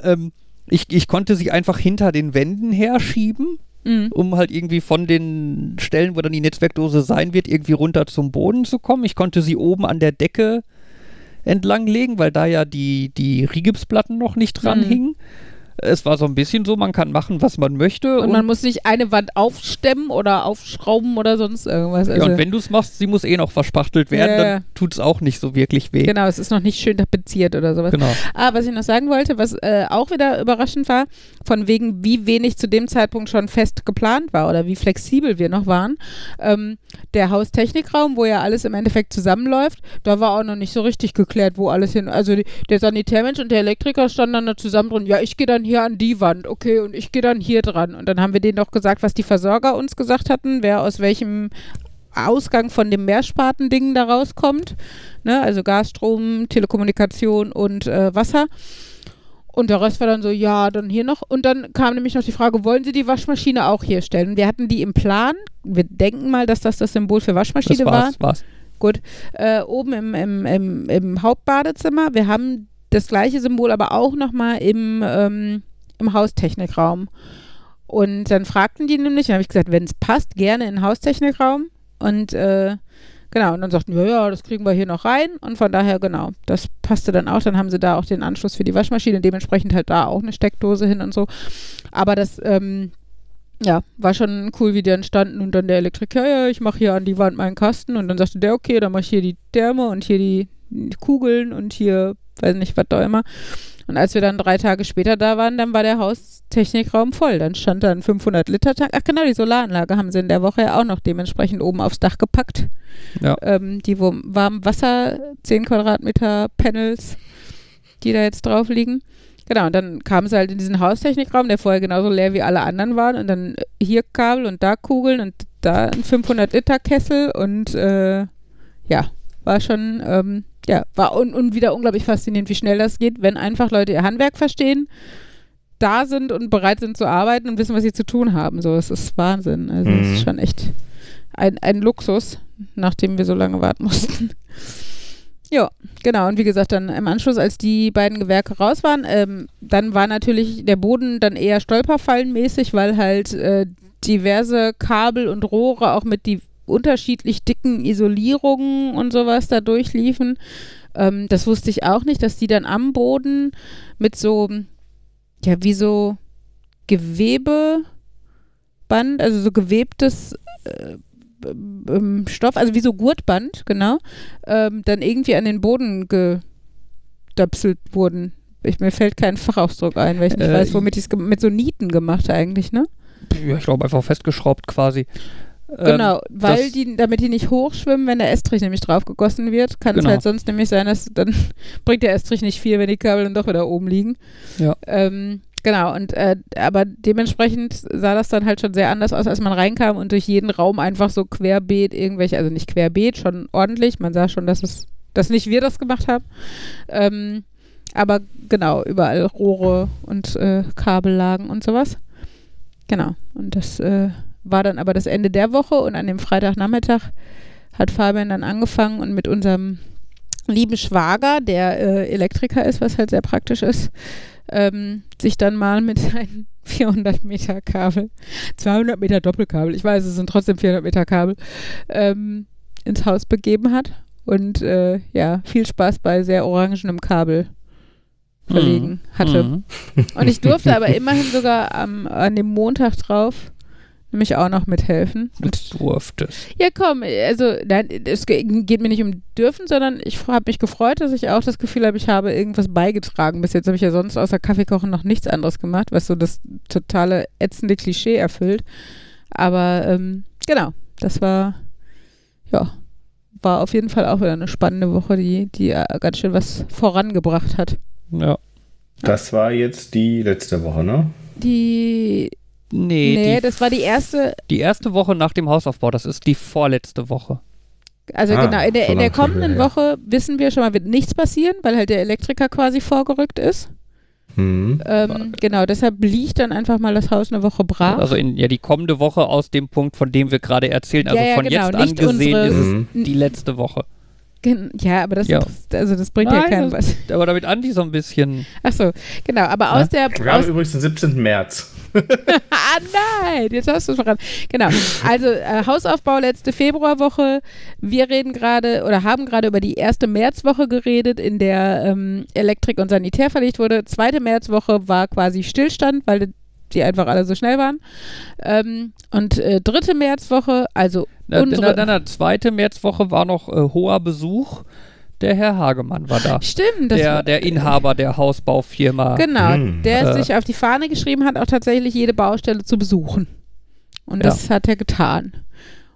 Ähm, ich, ich konnte sie einfach hinter den Wänden herschieben, Hm. um halt irgendwie von den Stellen, wo dann die Netzwerkdose sein wird, irgendwie runter zum Boden zu kommen. Ich konnte sie oben an der Decke entlang legen, weil da ja die, die Rigipsplatten noch nicht dran Mhm. hingen. Es war so ein bisschen so, man kann machen, was man möchte. Und man muss nicht eine Wand aufstemmen oder aufschrauben oder sonst irgendwas. ja, Also, und wenn du es machst, sie muss eh noch verspachtelt werden, Ja, ja. dann tut es auch nicht so wirklich weh. genau, es ist noch nicht schön tapeziert oder sowas. Genau. Ah, was ich noch sagen wollte, was äh, auch wieder überraschend war, von wegen, wie wenig zu dem Zeitpunkt schon fest geplant war oder wie flexibel wir noch waren. Ähm, der Haustechnikraum, wo ja alles im Endeffekt zusammenläuft, da war auch noch nicht so richtig geklärt, wo alles hin. Also die, der Sanitärmensch und der Elektriker standen dann da zusammen drin. Ja, ich gehe dann hier an die Wand, okay, und ich gehe dann hier dran. Und dann haben wir denen doch gesagt, was die Versorger uns gesagt hatten, wer aus welchem Ausgang von dem Mehrspatending da rauskommt. Ne? Also Gas, Strom, Telekommunikation und äh, Wasser. Und der Rest war dann so, ja, dann hier noch. Und dann kam nämlich noch die Frage, wollen Sie die Waschmaschine auch hier stellen? Wir hatten die im Plan. Wir denken mal, dass das das Symbol für Das Waschmaschine war. war's, war's. Äh, oben im, im, im, im Hauptbadezimmer. Wir haben das gleiche Symbol aber auch nochmal im, ähm, im Haustechnikraum. Und dann fragten die nämlich, dann habe ich gesagt, wenn es passt, gerne in den Haustechnikraum. Und äh, genau, und dann sagten, ja, ja, das kriegen wir hier noch rein. Und von daher, genau, das passte dann auch. Dann haben sie da auch den Anschluss für die Waschmaschine, dementsprechend halt da auch eine Steckdose hin und so. Aber das, ähm, ja, war schon cool, wie die dann standen und dann der Elektriker, ja, ich mache hier an die Wand meinen Kasten und dann sagte der, okay, dann mache ich hier die Därme und hier die Kugeln und hier, weiß nicht, was da immer. Und als wir dann drei Tage später da waren, dann war der Haustechnikraum voll. Dann stand da ein 500-Liter-Tank. Ach genau, die Solaranlage haben sie in der Woche ja auch noch dementsprechend oben aufs Dach gepackt. Ja. Ähm, die wo warm Wasser, 10 Quadratmeter Panels, die da jetzt drauf liegen. Genau, und dann kamen sie halt in diesen Haustechnikraum, der vorher genauso leer wie alle anderen waren. Und dann hier Kabel und da Kugeln und da ein 500-Liter-Kessel. Und äh, ja, war schon, ähm, ja, war un und wieder unglaublich faszinierend, wie schnell das geht, wenn einfach Leute ihr Handwerk verstehen, da sind und bereit sind zu arbeiten und wissen, was sie zu tun haben. So, es ist Wahnsinn. Also, es Mhm. ist schon echt ein, ein Luxus, nachdem wir so lange warten (laughs) mussten. Ja, genau. Und wie gesagt, dann im Anschluss, als die beiden Gewerke raus waren, ähm, dann war natürlich der Boden dann eher stolperfallenmäßig, weil halt äh, diverse Kabel und Rohre auch mit die unterschiedlich dicken Isolierungen und sowas da durchliefen. Ähm, das wusste ich auch nicht, dass die dann am Boden mit so, ja, wie so Gewebeband, also so gewebtes äh, ähm, Stoff, also wie so Gurtband, genau, ähm, dann irgendwie an den Boden gedöpselt wurden. Ich, mir fällt kein (laughs) Fachausdruck ein, weil ich nicht Äh, weiß, womit ich es mit so Nieten gemacht eigentlich, ne? Ja, ich glaube einfach festgeschraubt quasi. Ähm, Genau, weil die, damit die nicht hochschwimmen, wenn der Estrich nämlich drauf gegossen wird, kann es Genau. halt sonst nämlich sein, dass dann (laughs) bringt der Estrich nicht viel, wenn die Kabel dann doch wieder oben liegen. Ja. Ähm, genau, und äh, aber dementsprechend sah das dann halt schon sehr anders aus, als man reinkam und durch jeden Raum einfach so querbeet irgendwelche, also nicht querbeet, schon ordentlich. Man sah schon, dass es, dass nicht wir das gemacht haben. Ähm, aber genau, überall Rohre und äh, Kabellagen und sowas. Genau. Und das äh, war dann aber das Ende der Woche und an dem Freitagnachmittag hat Fabian dann angefangen und mit unserem lieben Schwager, der äh, Elektriker ist, was halt sehr praktisch ist, ähm, sich dann mal mit einem 400 (laughs) Meter Kabel, 200 Meter Doppelkabel, ich weiß, es sind trotzdem 400 Meter Kabel, ähm, ins Haus begeben hat. Und äh, ja, viel Spaß bei sehr orangenem Kabel verlegen hatte. Mhm. Und ich durfte aber immerhin sogar am, an dem Montag drauf nämlich auch noch mithelfen. Du durftest. Ja, komm, also nein, es ge- geht mir nicht um dürfen, sondern ich habe mich gefreut, dass ich auch das Gefühl habe, ich habe irgendwas beigetragen. Bis jetzt habe ich ja sonst außer Kaffeekochen noch nichts anderes gemacht, was so das totale ätzende Klischee erfüllt. Aber ähm, genau, das war, ja, war auf jeden Fall auch wieder eine spannende Woche, die, die äh, ganz schön was vorangebracht hat. Ja. Das war jetzt die letzte Woche, ne? Die, Nee, nee, die, das war die erste, die erste Woche nach dem Hausaufbau, das ist die vorletzte Woche. Also Ah, genau, in der, so in der kommenden. Woche wissen wir schon mal, wird nichts passieren, weil halt der Elektriker quasi vorgerückt ist. Hm. Ähm, genau, deshalb liegt dann einfach mal das Haus eine Woche brach. Also in ja die kommende Woche aus dem Punkt, von dem wir gerade erzählen. Also Ja, ja, von genau, jetzt angesehen unsere- ist Mhm. es die letzte Woche. Ja, aber das, Ja. also das bringt ja Nein, keinem das- was. Aber damit Andi so ein bisschen. Achso, genau, aber Ja. aus der. Wir haben übrigens den 17. März. (laughs) ah nein, jetzt hast du es verraten. Genau, also äh, Hausaufbau letzte Februarwoche. Wir reden gerade oder haben gerade über die erste Märzwoche geredet, in der ähm, Elektrik und Sanitär verlegt wurde. Zweite Märzwoche war quasi Stillstand, weil die einfach alle so schnell waren. Ähm, und äh, dritte Märzwoche, also Na, unsere. der, in der zweite Märzwoche war noch äh, hoher Besuch. Der Herr Hagemann war da. Stimmt, das Der, der Inhaber der Hausbaufirma. Genau, Hm. der Äh. sich auf die Fahne geschrieben hat, auch tatsächlich jede Baustelle zu besuchen. Und Ja. das hat er getan.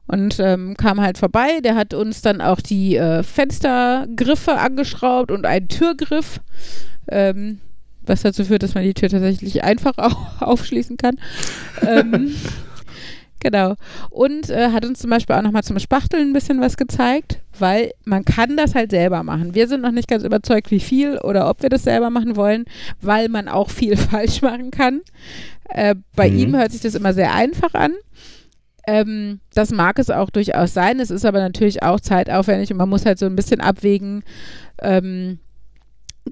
Und ähm, kam halt vorbei. Der hat uns dann auch die äh, Fenstergriffe angeschraubt und einen Türgriff, ähm, was dazu führt, dass man die Tür tatsächlich einfach (laughs) auch aufschließen kann. ähm, (laughs) genau. Und äh, hat uns zum Beispiel auch nochmal zum Spachteln ein bisschen was gezeigt, weil man kann das halt selber machen. Wir sind noch nicht ganz überzeugt, wie viel oder ob wir das selber machen wollen, weil man auch viel (laughs) falsch machen kann. Äh, bei Mhm. ihm hört sich das immer sehr einfach an. Ähm, das mag es auch durchaus sein. Es ist aber natürlich auch zeitaufwendig und man muss halt so ein bisschen abwägen, ähm,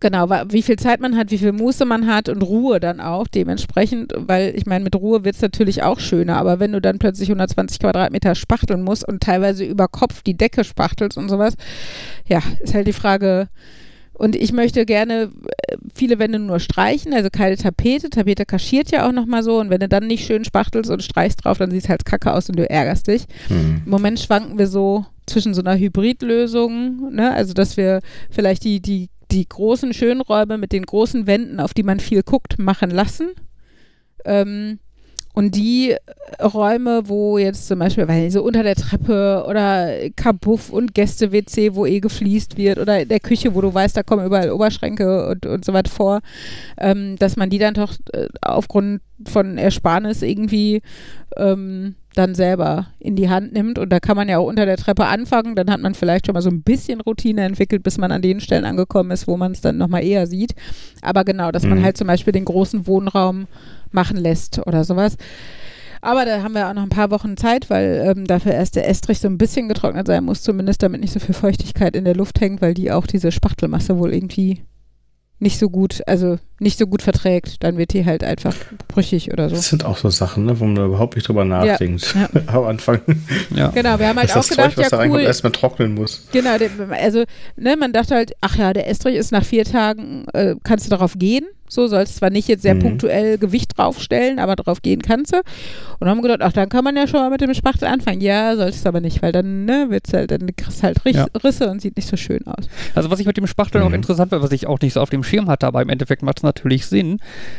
genau, wie viel Zeit man hat, wie viel Muße man hat und Ruhe dann auch dementsprechend, weil ich meine, mit Ruhe wird es natürlich auch schöner, aber wenn du dann plötzlich 120 Quadratmeter spachteln musst und teilweise über Kopf die Decke spachtelst und sowas, ja, ist halt die Frage. Und ich möchte gerne äh, viele Wände nur streichen, also keine Tapete. Tapete kaschiert ja auch nochmal so und wenn du dann nicht schön spachtelst und streichst drauf, dann sieht es halt kacke aus und du ärgerst dich. Hm. Im Moment schwanken wir so zwischen so einer Hybridlösung, ne? also dass wir vielleicht die, die, die großen Schönräume mit den großen Wänden, auf die man viel guckt, machen lassen. Ähm, und die Räume, wo jetzt zum Beispiel, weil so unter der Treppe oder Kabuff und Gäste-WC, wo eh gefliest wird oder in der Küche, wo du weißt, da kommen überall Oberschränke und, und so weiter vor, ähm, dass man die dann doch äh, aufgrund von Ersparnis irgendwie ähm, dann selber in die Hand nimmt. Und da kann man ja auch unter der Treppe anfangen. Dann hat man vielleicht schon mal so ein bisschen Routine entwickelt, bis man an den Stellen angekommen ist, wo man es dann nochmal eher sieht. Aber genau, dass man Mhm. halt zum Beispiel den großen Wohnraum machen lässt oder sowas. Aber da haben wir auch noch ein paar Wochen Zeit, weil ähm, dafür erst der Estrich so ein bisschen getrocknet sein muss, zumindest damit nicht so viel Feuchtigkeit in der Luft hängt, weil die auch diese Spachtelmasse wohl irgendwie nicht so gut, also nicht so gut verträgt. Dann wird die halt einfach brüchig oder so. Das sind auch so Sachen, ne, wo man da überhaupt nicht drüber nachdenkt. Ja. (laughs) Am Anfang. Ja. Genau, wir haben halt dass auch das gedacht, Zeug, was da ja reinkommt, cool, erstmal trocknen muss. Genau, also ne, man dachte halt, ach ja, der Estrich ist nach vier Tagen, äh, kannst du darauf gehen. So sollst zwar nicht jetzt sehr Mhm. punktuell Gewicht draufstellen, aber darauf gehen kannst du. Und haben gedacht, ach, dann kann man ja schon mal mit dem Spachtel anfangen. Ja, sollst du aber nicht, weil dann ne, wird's halt, dann kriegst du halt Riss, Ja. Risse und sieht nicht so schön aus. Also was ich mit dem Spachteln auch Mhm. interessant war, was ich auch nicht so auf dem Schirm hatte, aber im Endeffekt macht es natürlich Sinn,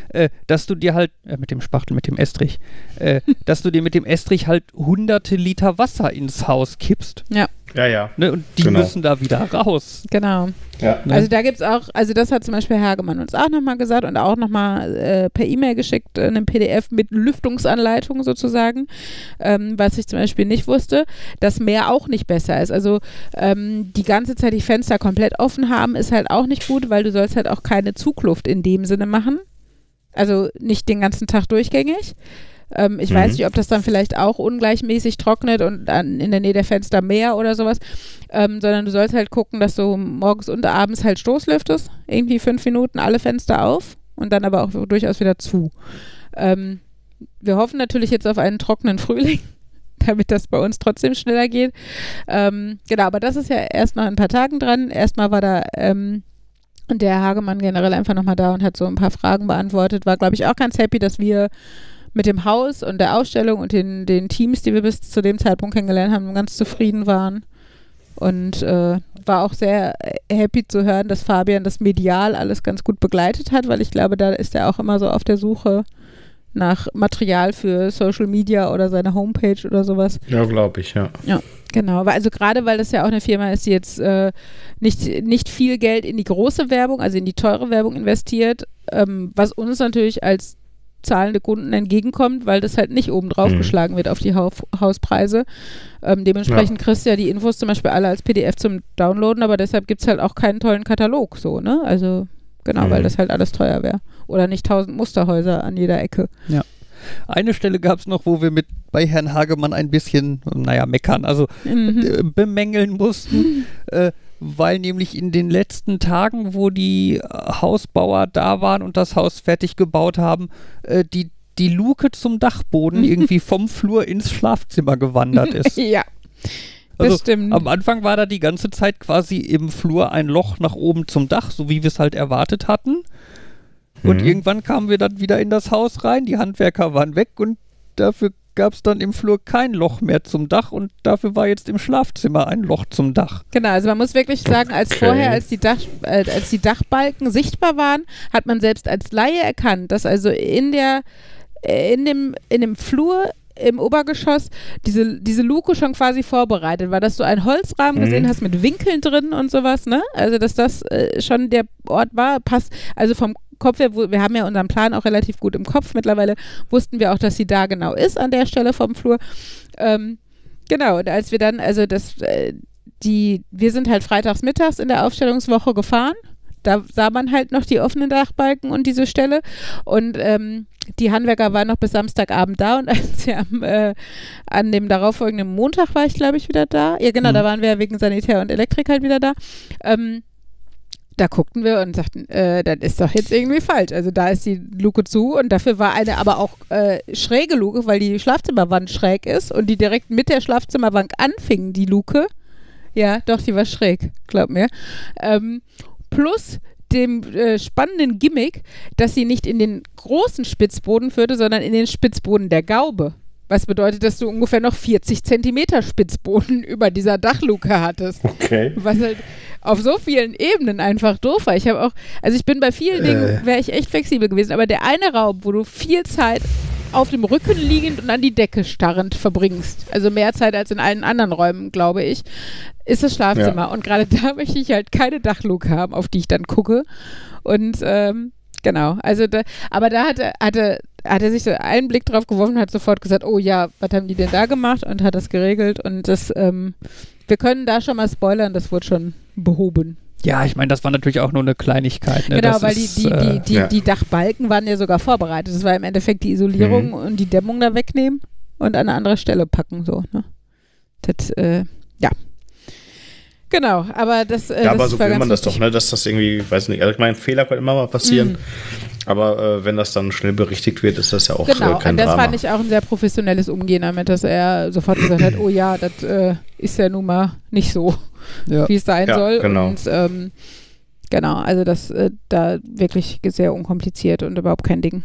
äh, dass du dir halt, äh, mit dem Spachtel, mit dem Estrich, äh, (laughs) dass du dir mit dem Estrich halt hunderte Liter Wasser ins Haus kippst. Ja, ja. Ne? Und die Genau. müssen da wieder raus. Genau. ja. Ne? Also da gibt es auch, also das hat zum Beispiel Hergemann uns auch nochmal gesagt und auch nochmal äh, per E-Mail geschickt, äh, einen PDF mit Lüftungsanleitung sozusagen, ähm, was ich zum Beispiel nicht wusste, dass mehr auch nicht besser ist. Also ähm, die ganze Zeit die Fenster komplett offen haben, ist halt auch nicht gut, weil du sollst halt auch keine Zugluft in dem Sinne machen. Also nicht den ganzen Tag durchgängig. Ähm, ich Mhm. weiß nicht, ob das dann vielleicht auch ungleichmäßig trocknet und dann in der Nähe der Fenster mehr oder sowas, ähm, sondern du sollst halt gucken, dass du morgens und abends halt Stoßlüftest, irgendwie fünf Minuten alle Fenster auf und dann aber auch durchaus wieder zu. Ähm, wir hoffen natürlich jetzt auf einen trockenen (laughs) Frühling, damit das bei uns trotzdem schneller geht. Ähm, genau, aber das ist ja erst noch in ein paar Tagen dran. Erstmal war da ähm, Und der Hagemann generell einfach nochmal da und hat so ein paar Fragen beantwortet. War, glaube ich, auch ganz happy, dass wir mit dem Haus und der Ausstellung und den, den Teams, die wir bis zu dem Zeitpunkt kennengelernt haben, ganz zufrieden waren. Und äh, war auch sehr happy zu hören, dass Fabian das medial alles ganz gut begleitet hat, weil ich glaube, da ist er auch immer so auf der Suche nach Material für Social Media oder seine Homepage oder sowas. Ja, glaube ich, ja. Ja, genau. Also gerade weil das ja auch eine Firma ist, die jetzt äh, nicht, nicht viel Geld in die große Werbung, also in die teure Werbung investiert, ähm, was uns natürlich als zahlende Kunden entgegenkommt, weil das halt nicht oben drauf mhm. geschlagen wird auf die ha Hauspreise. Ähm, dementsprechend ja. kriegst du ja die Infos zum Beispiel alle als PDF zum Downloaden, aber deshalb gibt es halt auch keinen tollen Katalog so, ne? Also genau, mhm. weil das halt alles teuer wäre. Oder nicht tausend Musterhäuser an jeder Ecke. Ja. Eine Stelle gab es noch, wo wir mit bei Herrn Hagemann ein bisschen, naja, meckern, also mhm. äh, bemängeln mussten. (laughs) äh, weil nämlich in den letzten Tagen, wo die äh, Hausbauer da waren und das Haus fertig gebaut haben, äh, die, die Luke zum Dachboden (laughs) irgendwie vom Flur ins Schlafzimmer gewandert (laughs) ist. ja. Also das stimmt. Am Anfang war da die ganze Zeit quasi im Flur ein Loch nach oben zum Dach, so wie wir es halt erwartet hatten. Und mhm. irgendwann kamen wir dann wieder in das Haus rein, die Handwerker waren weg und dafür gab es dann im Flur kein Loch mehr zum Dach und dafür war jetzt im Schlafzimmer ein Loch zum Dach. Genau, also man muss wirklich sagen, als okay. vorher, als die, Dach, äh, als die Dachbalken sichtbar waren, hat man selbst als Laie erkannt, dass also in der äh, in dem, in dem Flur im Obergeschoss diese, diese Luke schon quasi vorbereitet war, dass du einen Holzrahmen mhm. gesehen hast mit Winkeln drin und sowas, ne? Also, dass das äh, schon der Ort war, passt, also vom Kopf her, wir haben ja unseren Plan auch relativ gut im Kopf. Mittlerweile wussten wir auch, dass sie da genau ist, an der Stelle vom Flur. Ähm, genau, und als wir dann, also das, äh, die, wir sind halt freitags mittags in der Aufstellungswoche gefahren. Da sah man halt noch die offenen Dachbalken und diese Stelle. Und ähm, die Handwerker waren noch bis Samstagabend da und (laughs) als sie am, äh, an dem darauffolgenden Montag war ich, glaube ich, wieder da. Ja, genau, mhm. da waren wir wegen Sanitär und Elektrik halt wieder da. Ähm, da guckten wir und sagten, äh, das ist doch jetzt irgendwie falsch. Also da ist die Luke zu und dafür war eine aber auch äh, schräge Luke, weil die Schlafzimmerwand schräg ist und die direkt mit der Schlafzimmerwand anfing, die Luke. Ja, doch, die war schräg, glaub mir. Ähm, plus dem äh, spannenden Gimmick, dass sie nicht in den großen Spitzboden führte, sondern in den Spitzboden der Gaube. Was bedeutet, dass du ungefähr noch 40 Zentimeter Spitzboden (laughs) über dieser Dachluke hattest. Okay. Was halt auf so vielen Ebenen einfach doof war. Ich habe auch, also ich bin bei vielen Dingen, äh. wäre ich echt flexibel gewesen, aber der eine Raum, wo du viel Zeit auf dem Rücken liegend und an die Decke starrend verbringst, also mehr Zeit als in allen anderen Räumen, glaube ich, ist das Schlafzimmer. Ja. Und gerade (laughs) da möchte ich halt keine Dachluke haben, auf die ich dann gucke. Und ähm, genau, also da, aber da hatte, hatte, hat er sich so einen Blick drauf geworfen und hat sofort gesagt, oh ja, was haben die denn da gemacht und hat das geregelt und das, ähm, wir können da schon mal spoilern, das wurde schon behoben. Ja, ich meine, das war natürlich auch nur eine Kleinigkeit. Ne? Genau, das weil ist, die, die, äh, die, ja. die, Dachbalken waren ja sogar vorbereitet. Das war im Endeffekt die Isolierung mhm. und die Dämmung da wegnehmen und an eine andere Stelle packen. So, ne? Das, äh. Genau, aber das. Äh, ja, aber das so will man das doch, ne? Dass das irgendwie, weiß nicht, also ich meine, Fehler können immer mal passieren. Mhm. Aber äh, wenn das dann schnell berichtigt wird, ist das ja auch genau. äh, kein und das Drama. fand ich auch ein sehr professionelles Umgehen damit, dass er sofort gesagt hat, oh ja, das äh, ist ja nun mal nicht so, ja. wie es sein ja, soll. Genau. Und ähm, genau, also das äh, da wirklich sehr unkompliziert und überhaupt kein Ding.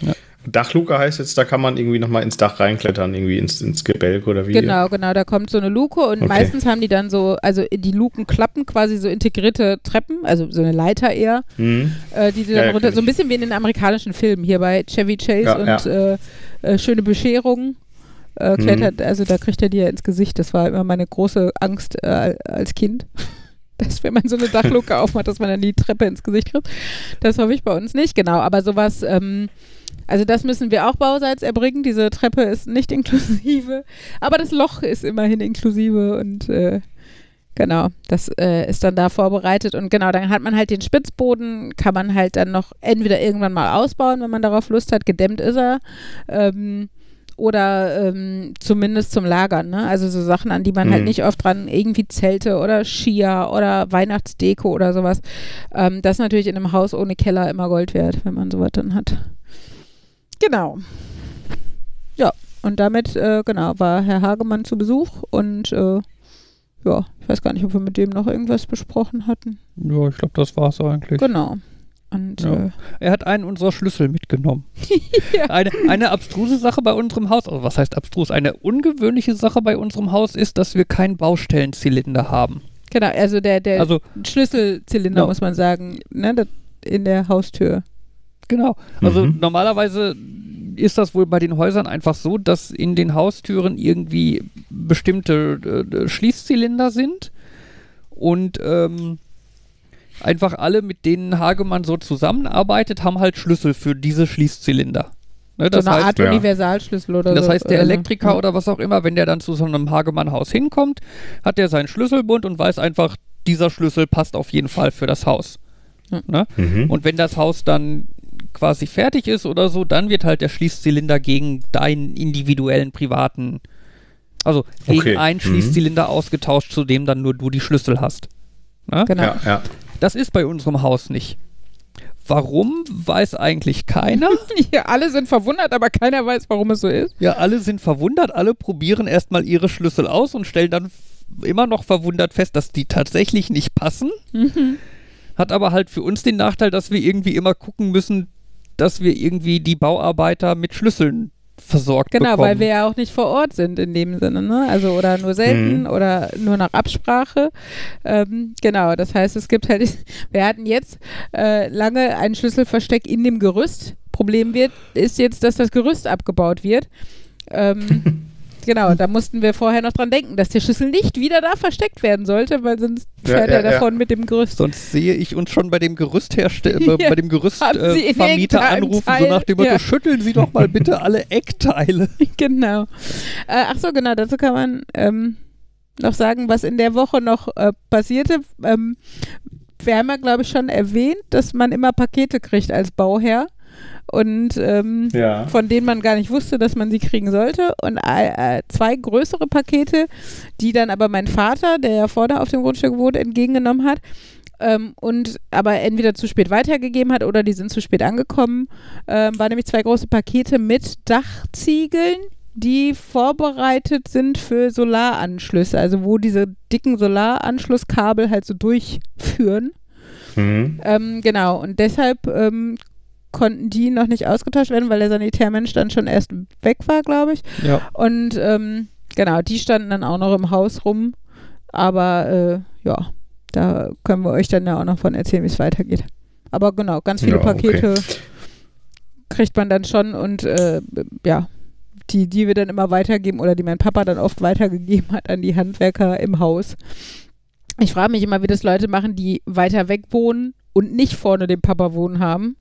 Ja. Dachluke heißt jetzt, da kann man irgendwie nochmal ins Dach reinklettern, irgendwie ins, ins Gebälk oder wie? Genau, genau, da kommt so eine Luke und okay. meistens haben die dann so, also die Luken klappen quasi so integrierte Treppen, also so eine Leiter eher, mhm. äh, die sie dann ja, runter, so ein bisschen wie in den amerikanischen Filmen, hier bei Chevy Chase ja, und. Äh, äh, Schöne Bescherung. Äh, klettert, mhm. also da kriegt er die ja ins Gesicht. Das war immer meine große Angst äh, als Kind (laughs) dass wenn man so eine Dachluke aufmacht, dass man dann die Treppe ins Gesicht kriegt. Das hoffe ich bei uns nicht, genau. Aber sowas, ähm, also das müssen wir auch bauseits erbringen. Diese Treppe ist nicht (laughs) inklusive, aber das Loch ist immerhin inklusive und äh, genau, das äh, ist dann da vorbereitet und genau, dann hat man halt den Spitzboden, kann man halt dann noch entweder irgendwann mal ausbauen, wenn man darauf Lust hat, gedämmt ist er. Ähm, oder ähm, zumindest zum Lagern, ne? Also so Sachen, an die man halt mhm. halt nicht oft dran, irgendwie Zelte oder Skier oder Weihnachtsdeko oder sowas. Ähm, das ist natürlich in einem Haus ohne Keller immer Gold wert, wenn man sowas dann hat. Genau. Ja, und damit, äh, genau, war Herr Hagemann zu Besuch und äh, ja, ich weiß gar nicht, ob wir mit dem noch irgendwas besprochen hatten. Ja, ich glaube, das war es eigentlich. Genau. Und Ja. äh, Er hat einen unserer Schlüssel mitgenommen. (laughs) Ja. eine, eine abstruse Sache bei unserem Haus, also was heißt abstrus? Eine ungewöhnliche Sache bei unserem Haus ist, dass wir keinen Baustellenzylinder haben. genau, also der, der Also, Schlüsselzylinder, Ja. muss man sagen, ne, das, in der Haustür. Genau. Also Mhm. normalerweise ist das wohl bei den Häusern einfach so, dass in den Haustüren irgendwie bestimmte äh, Schließzylinder sind und ähm, einfach alle, mit denen Hagemann so zusammenarbeitet, haben halt Schlüssel für diese Schließzylinder. Ne, das so eine heißt, Art ja. Universalschlüssel oder Das so. heißt, der so. Elektriker Ja. oder was auch immer, wenn der dann zu so einem Hagemann-Haus hinkommt, hat der seinen Schlüsselbund und weiß einfach, dieser Schlüssel passt auf jeden Fall für das Haus. Ne? Mhm. Und wenn das Haus dann quasi fertig ist oder so, dann wird halt der Schließzylinder gegen deinen individuellen privaten, also gegen Okay. einen Mhm. Schließzylinder ausgetauscht, zu dem dann nur du die Schlüssel hast. Ne? Genau. Ja, ja. Das ist bei unserem Haus nicht. Warum, weiß eigentlich keiner. (laughs) Ja, alle sind verwundert, aber keiner weiß, warum es so ist. Ja, alle sind verwundert, alle probieren erstmal ihre Schlüssel aus und stellen dann immer noch verwundert fest, dass die tatsächlich nicht passen. Mhm. Hat aber halt für uns den Nachteil, dass wir irgendwie immer gucken müssen, dass wir irgendwie die Bauarbeiter mit Schlüsseln versorgt Genau, bekommen. weil wir ja auch nicht vor Ort sind in dem Sinne, ne? Also oder nur selten Mhm. oder nur nach Absprache. Ähm, genau, das heißt, es gibt halt, (laughs) wir hatten jetzt äh, lange ein Schlüsselversteck in dem Gerüst. Problem wird, ist jetzt, dass das Gerüst abgebaut wird. Ähm, (laughs) genau, da mussten wir vorher noch dran denken, dass der Schlüssel nicht wieder da versteckt werden sollte, weil sonst Ja, fährt ja, er davon mit dem Gerüst. Sonst sehe ich uns schon bei dem Gerüsthersteller, (laughs) Ja. bei dem Gerüstvermieter äh, anrufen, Teil- so nach dem Motto, Ja. schütteln Sie doch mal bitte alle Eckteile. (laughs) genau. Äh, ach so, genau, dazu kann man ähm, noch sagen, was in der Woche noch äh, passierte. Ähm, wir haben ja, glaube ich, schon erwähnt, dass man immer Pakete kriegt als Bauherr und ähm, Ja. von denen man gar nicht wusste, dass man sie kriegen sollte. Und äh, äh, zwei größere Pakete, die dann aber mein Vater, der ja vorne auf dem Grundstück wohnt, entgegengenommen hat. Ähm, und aber entweder zu spät weitergegeben hat oder die sind zu spät angekommen. Ähm, waren nämlich zwei große Pakete mit Dachziegeln, die vorbereitet sind für Solaranschlüsse, also wo diese dicken Solaranschlusskabel halt so durchführen. Mhm. Ähm, genau, und deshalb ähm, konnten die noch nicht ausgetauscht werden, weil der Sanitärmensch dann schon erst weg war, glaube ich. Ja. Und ähm, genau, die standen dann auch noch im Haus rum. Aber äh, ja, da können wir euch dann ja auch noch von erzählen, wie es weitergeht. Aber genau, ganz viele Ja, okay. Pakete kriegt man dann schon und äh, ja, die, die wir dann immer weitergeben oder die mein Papa dann oft weitergegeben hat an die Handwerker im Haus. Ich frage mich immer, wie das Leute machen, die weiter weg wohnen und nicht vorne den Papa wohnen haben.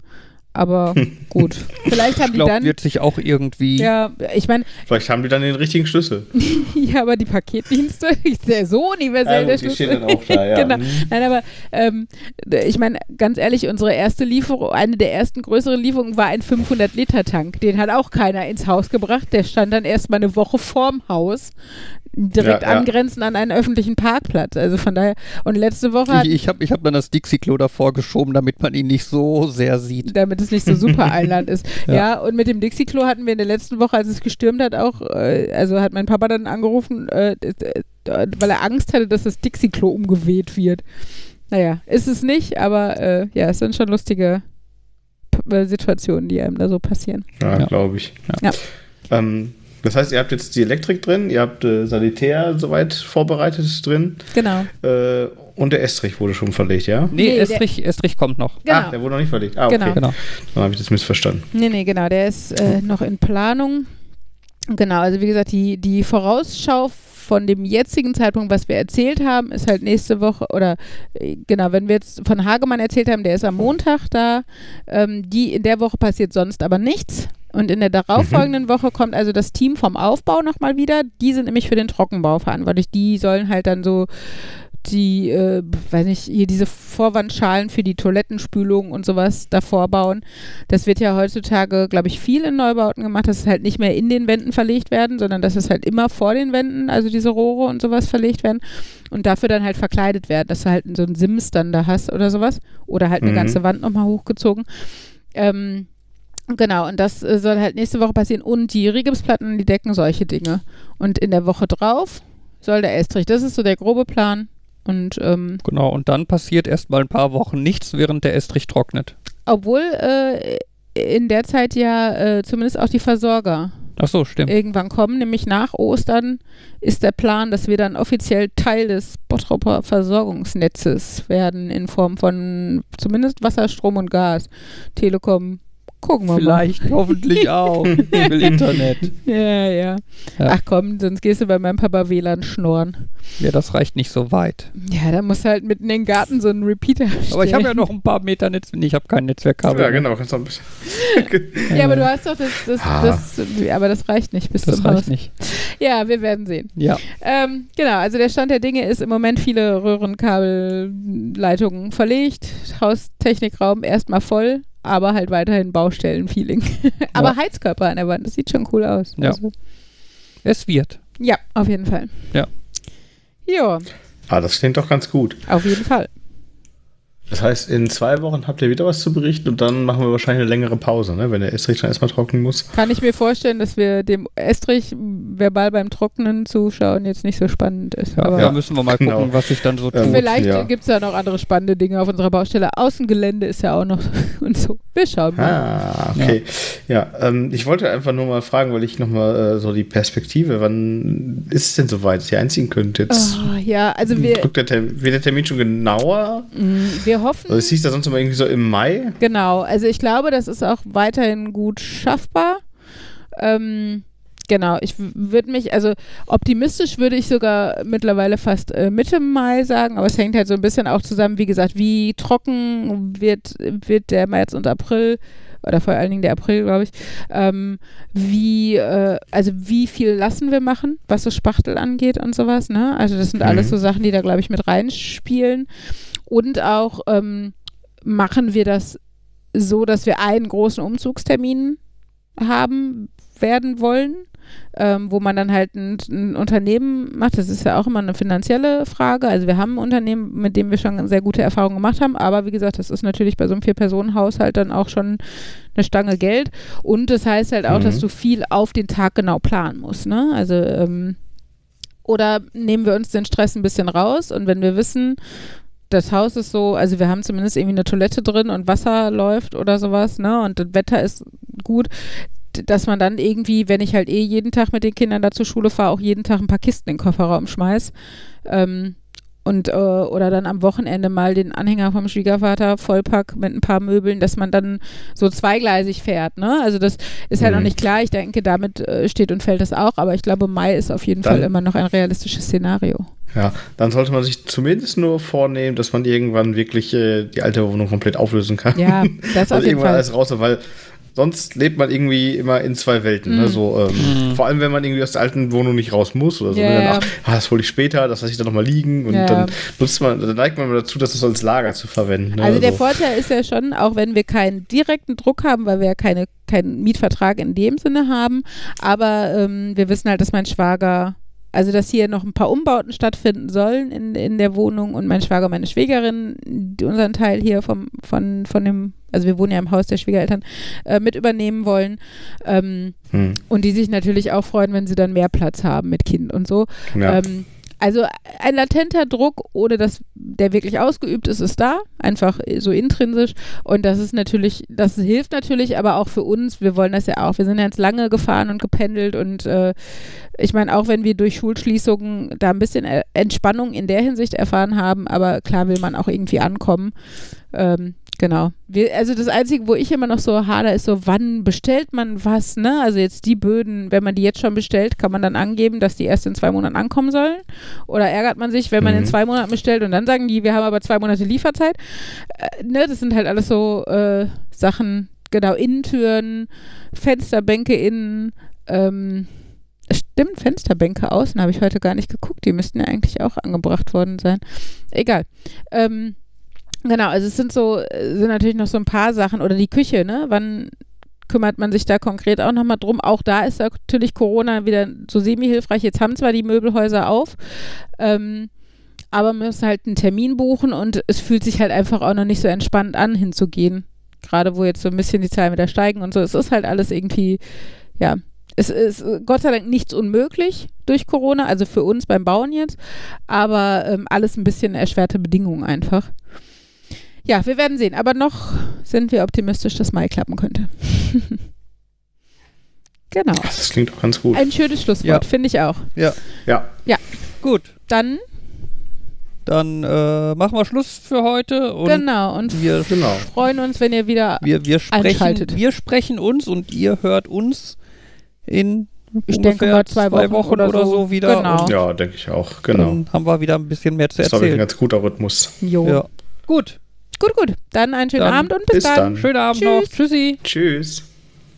Aber (laughs) gut. Vielleicht haben Ich die glaube, dann. wird sich auch irgendwie. Ja, ich meine, Vielleicht haben die dann den richtigen Schlüssel. (laughs) ja, aber die Paketdienste (laughs) ist ja so universell der gut, die Schlüssel. stehen dann auch da, ja. genau. Mhm. Nein, aber ähm, ich meine, ganz ehrlich, unsere erste Lieferung, eine der ersten größeren Lieferungen war ein 500-Liter-Tank. Den hat auch keiner ins Haus gebracht. Der stand dann erst mal eine Woche vorm Haus, direkt Ja, ja. angrenzend an einen öffentlichen Parkplatz. Also von daher, und letzte Woche hat Ich, ich habe ich hab dann das Dixie-Klo davor geschoben, damit man ihn nicht so sehr sieht. damit es nicht so super Einland ist. (laughs) ja. Ja. und mit dem Dixie-Klo hatten wir in der letzten Woche, als es gestürmt hat, auch, äh, also hat mein Papa dann angerufen, äh, d- d- weil er Angst hatte, dass das Dixie-Klo umgeweht wird. Naja, ist es nicht, aber äh, ja, es sind schon lustige P äh, Situationen, die einem da so passieren. Ja, Ja. glaube ich. Ja. Ähm, das heißt, ihr habt jetzt die Elektrik drin, ihr habt äh, Sanitär soweit vorbereitet drin Genau. äh, und der Estrich wurde schon verlegt, ja? Nee, Nee, der- Estrich, Estrich kommt noch. Genau. Ah, der wurde noch nicht verlegt. Ah, okay. Genau. Genau. Dann habe ich das missverstanden. Nee, nee, genau, der ist äh, noch in Planung. Genau, also wie gesagt, die, die Vorausschau von dem jetzigen Zeitpunkt, was wir erzählt haben, ist halt nächste Woche oder äh, genau, wenn wir jetzt von Hagemann erzählt haben, der ist am Montag da. Ähm, die in der Woche passiert sonst aber nichts. Und in der darauffolgenden Woche kommt also das Team vom Aufbau nochmal wieder. Die sind nämlich für den Trockenbau verantwortlich. Die sollen halt dann so die, äh, weiß nicht, hier diese Vorwandschalen für die Toilettenspülung und sowas davor bauen. Das wird ja heutzutage, glaube ich, viel in Neubauten gemacht, dass es halt nicht mehr in den Wänden verlegt werden, sondern dass es halt immer vor den Wänden, also diese Rohre und sowas verlegt werden und dafür dann halt verkleidet werden, dass du halt so einen Sims dann da hast oder sowas oder halt eine Mhm. ganze Wand nochmal hochgezogen. Ähm, Genau, und das äh, soll halt nächste Woche passieren. Und die Rigipsplatten, die decken solche Dinge. Und in der Woche drauf, soll der Estrich. Das ist so der grobe Plan. Und ähm, Genau, und dann passiert erstmal ein paar Wochen nichts, während der Estrich trocknet. obwohl äh, in der Zeit ja äh, zumindest auch die Versorger Ach so, stimmt. irgendwann kommen, nämlich nach Ostern ist der Plan, dass wir dann offiziell Teil des Bottroper Versorgungsnetzes werden in Form von zumindest Wasser, Strom und Gas. Telekom, gucken wir Vielleicht, hoffentlich auch. (laughs) Ich will Internet. mal. Ja, ja, Ja. Ach komm, sonst gehst du bei meinem Papa WLAN schnorren. Ja, das reicht nicht so weit. Ja, da musst du halt mitten in den Garten so einen Repeater Aber ich habe ja stellen. noch ein paar Meter Netz. Nee, ich habe kein Netzwerkkabel. Ja, genau. Kannst ein bisschen. (laughs) Ja, aber du hast doch das, das, Ah. das, aber das reicht nicht bis Das zum reicht Haus. nicht. Ja, wir werden sehen. Ja. Ähm, genau, also der Stand der Dinge ist im Moment viele Röhrenkabelleitungen verlegt, Haustechnikraum erstmal voll, aber halt weiterhin Baustellen-Feeling. (laughs) aber Heizkörper an der Wand, das sieht schon cool aus. Ja. Also, Es wird. ja, auf jeden Fall. Ja. Ja, Ah, das klingt doch ganz gut. auf jeden Fall. Das heißt, in zwei Wochen habt ihr wieder was zu berichten und dann machen wir wahrscheinlich eine längere Pause, ne? wenn der Estrich dann erstmal trocknen muss. Kann ich mir vorstellen, dass wir dem Estrich verbal beim Trocknen zuschauen jetzt nicht so spannend ist. Ja, aber da müssen wir mal genau. gucken, was sich dann so Ähm, tut. vielleicht ja. gibt es ja noch andere spannende Dinge auf unserer Baustelle. Außengelände ist ja auch noch (laughs) und so. Wir schauen mal. Ah, okay. Ja, ähm, ich wollte einfach nur mal fragen, weil ich nochmal äh, so die Perspektive, wann ist es denn soweit, dass ihr einziehen könnt? Jetzt Oh, ja, also wir, rückt der Termin, wird der Termin schon genauer? mh, wir hoffen. Also es hieß da sonst immer irgendwie so im Mai. Genau, also ich glaube, das ist auch weiterhin gut schaffbar. Ähm, genau, ich würde mich, also optimistisch würde ich sogar mittlerweile fast äh, Mitte Mai sagen, aber es hängt halt so ein bisschen auch zusammen, wie gesagt, wie trocken wird, wird der März und April oder vor allen Dingen der April, glaube ich, ähm, wie, äh, also wie viel lassen wir machen, was so Spachtel angeht und sowas, ne? Also das sind Mhm. alles so Sachen, die da, glaube ich, mit reinspielen. Und auch ähm, machen wir das so, dass wir einen großen Umzugstermin haben werden wollen, ähm, wo man dann halt ein, ein Unternehmen macht. Das ist ja auch immer eine finanzielle Frage. Also wir haben ein Unternehmen, mit dem wir schon sehr gute Erfahrungen gemacht haben, aber wie gesagt, das ist natürlich bei so einem Vier-Personen-Haushalt dann auch schon eine Stange Geld. Und das heißt halt auch, Mhm. dass du viel auf den Tag genau planen musst. Ne? Also ähm, oder nehmen wir uns den Stress ein bisschen raus und wenn wir wissen, das Haus ist so, also wir haben zumindest irgendwie eine Toilette drin und Wasser läuft oder sowas, ne? Und das Wetter ist gut, dass man dann irgendwie, wenn ich halt eh jeden Tag mit den Kindern da zur Schule fahre, auch jeden Tag ein paar Kisten in den Kofferraum schmeiß. Ähm, und äh, oder dann am Wochenende mal den Anhänger vom Schwiegervater vollpack mit ein paar Möbeln, dass man dann so zweigleisig fährt, ne? Also das ist halt Mhm. noch nicht klar. Ich denke, damit äh, steht und fällt das auch, aber ich glaube, Mai ist auf jeden Dann- Fall immer noch ein realistisches Szenario. Ja, dann sollte man sich zumindest nur vornehmen, dass man irgendwann wirklich äh, die alte Wohnung komplett auflösen kann. Ja, das (laughs) auf also jeden irgendwann Fall. alles raus, weil sonst lebt man irgendwie immer in zwei Welten. Mhm. Ne? So, ähm, Vor allem, wenn man irgendwie aus der alten Wohnung nicht raus muss oder so. Ja, Und dann, ach, ah, das hole ich später, das lasse ich dann nochmal liegen. Und Ja. dann nutzt man, dann neigt man dazu, das so als Lager zu verwenden. Ne? Also der Vorteil ist ja schon, auch wenn wir keinen direkten Druck haben, weil wir ja keine, keinen Mietvertrag in dem Sinne haben, aber ähm, wir wissen halt, dass mein Schwager, also dass hier noch ein paar Umbauten stattfinden sollen in, in der Wohnung und mein Schwager und meine Schwägerin die unseren Teil hier vom, von, von dem, also wir wohnen ja im Haus der Schwiegereltern, äh, mit übernehmen wollen. Ähm, Hm, und die sich natürlich auch freuen, wenn sie dann mehr Platz haben mit Kind und so. ja. Ähm, also ein latenter Druck, ohne dass der wirklich ausgeübt ist, ist da, einfach so intrinsisch. Und das ist natürlich, das hilft natürlich, aber auch für uns, wir wollen das ja auch. Wir sind ja jetzt lange gefahren und gependelt und äh, ich meine, auch wenn wir durch Schulschließungen da ein bisschen äh, Entspannung in der Hinsicht erfahren haben, aber klar will man auch irgendwie ankommen. Ähm, genau. Wir, also das Einzige, wo ich immer noch so hader, ist so, wann bestellt man was, ne? Also jetzt die Böden, wenn man die jetzt schon bestellt, kann man dann angeben, dass die erst in zwei Monaten ankommen sollen? Oder ärgert man sich, wenn man in Mhm. zwei Monaten bestellt und dann sagen die, wir haben aber zwei Monate Lieferzeit? Äh, ne? Das sind halt alles so äh, Sachen, genau, Innentüren, Fensterbänke innen, ähm, Stimmt, Fensterbänke außen habe ich heute gar nicht geguckt. Die müssten ja eigentlich auch angebracht worden sein. Egal. Ähm, genau, also es sind so, äh, sind natürlich noch so ein paar Sachen. Oder die Küche, ne? Wann kümmert man sich da konkret auch nochmal drum? Auch da ist natürlich Corona wieder so semi-hilfreich. Jetzt haben zwar die Möbelhäuser auf, ähm, aber man muss halt einen Termin buchen und es fühlt sich halt einfach auch noch nicht so entspannt an, hinzugehen. Gerade wo jetzt so ein bisschen die Zahlen wieder steigen und so. Es ist halt alles irgendwie, ja, es ist äh, Gott sei Dank nichts unmöglich durch Corona, also für uns beim Bauen jetzt, aber ähm, alles ein bisschen erschwerte Bedingungen einfach. Ja, wir werden sehen, aber noch sind wir optimistisch, dass Mai klappen könnte. (laughs) genau. Das klingt auch ganz gut. Ein schönes Schlusswort, Ja. finde ich auch. Ja. Ja. Gut. Dann, Dann äh, machen wir Schluss für heute und genau, und wir, Genau. freuen uns, wenn ihr wieder wir, wir, sprechen, Einschaltet. wir sprechen uns und ihr hört uns in Ich ungefähr denke mal zwei Wochen oder, oder so. so. wieder. Genau. Ja, denke ich auch. Genau. Dann haben wir wieder ein bisschen mehr zu Das ist, glaube ich, ein erzählen. ganz guter Rhythmus. Jo. Ja. Gut. Gut, gut. Dann einen schönen Dann Abend und bis, bis dann. dann. Schönen Abend Tschüss. noch. Tschüssi. Tschüss.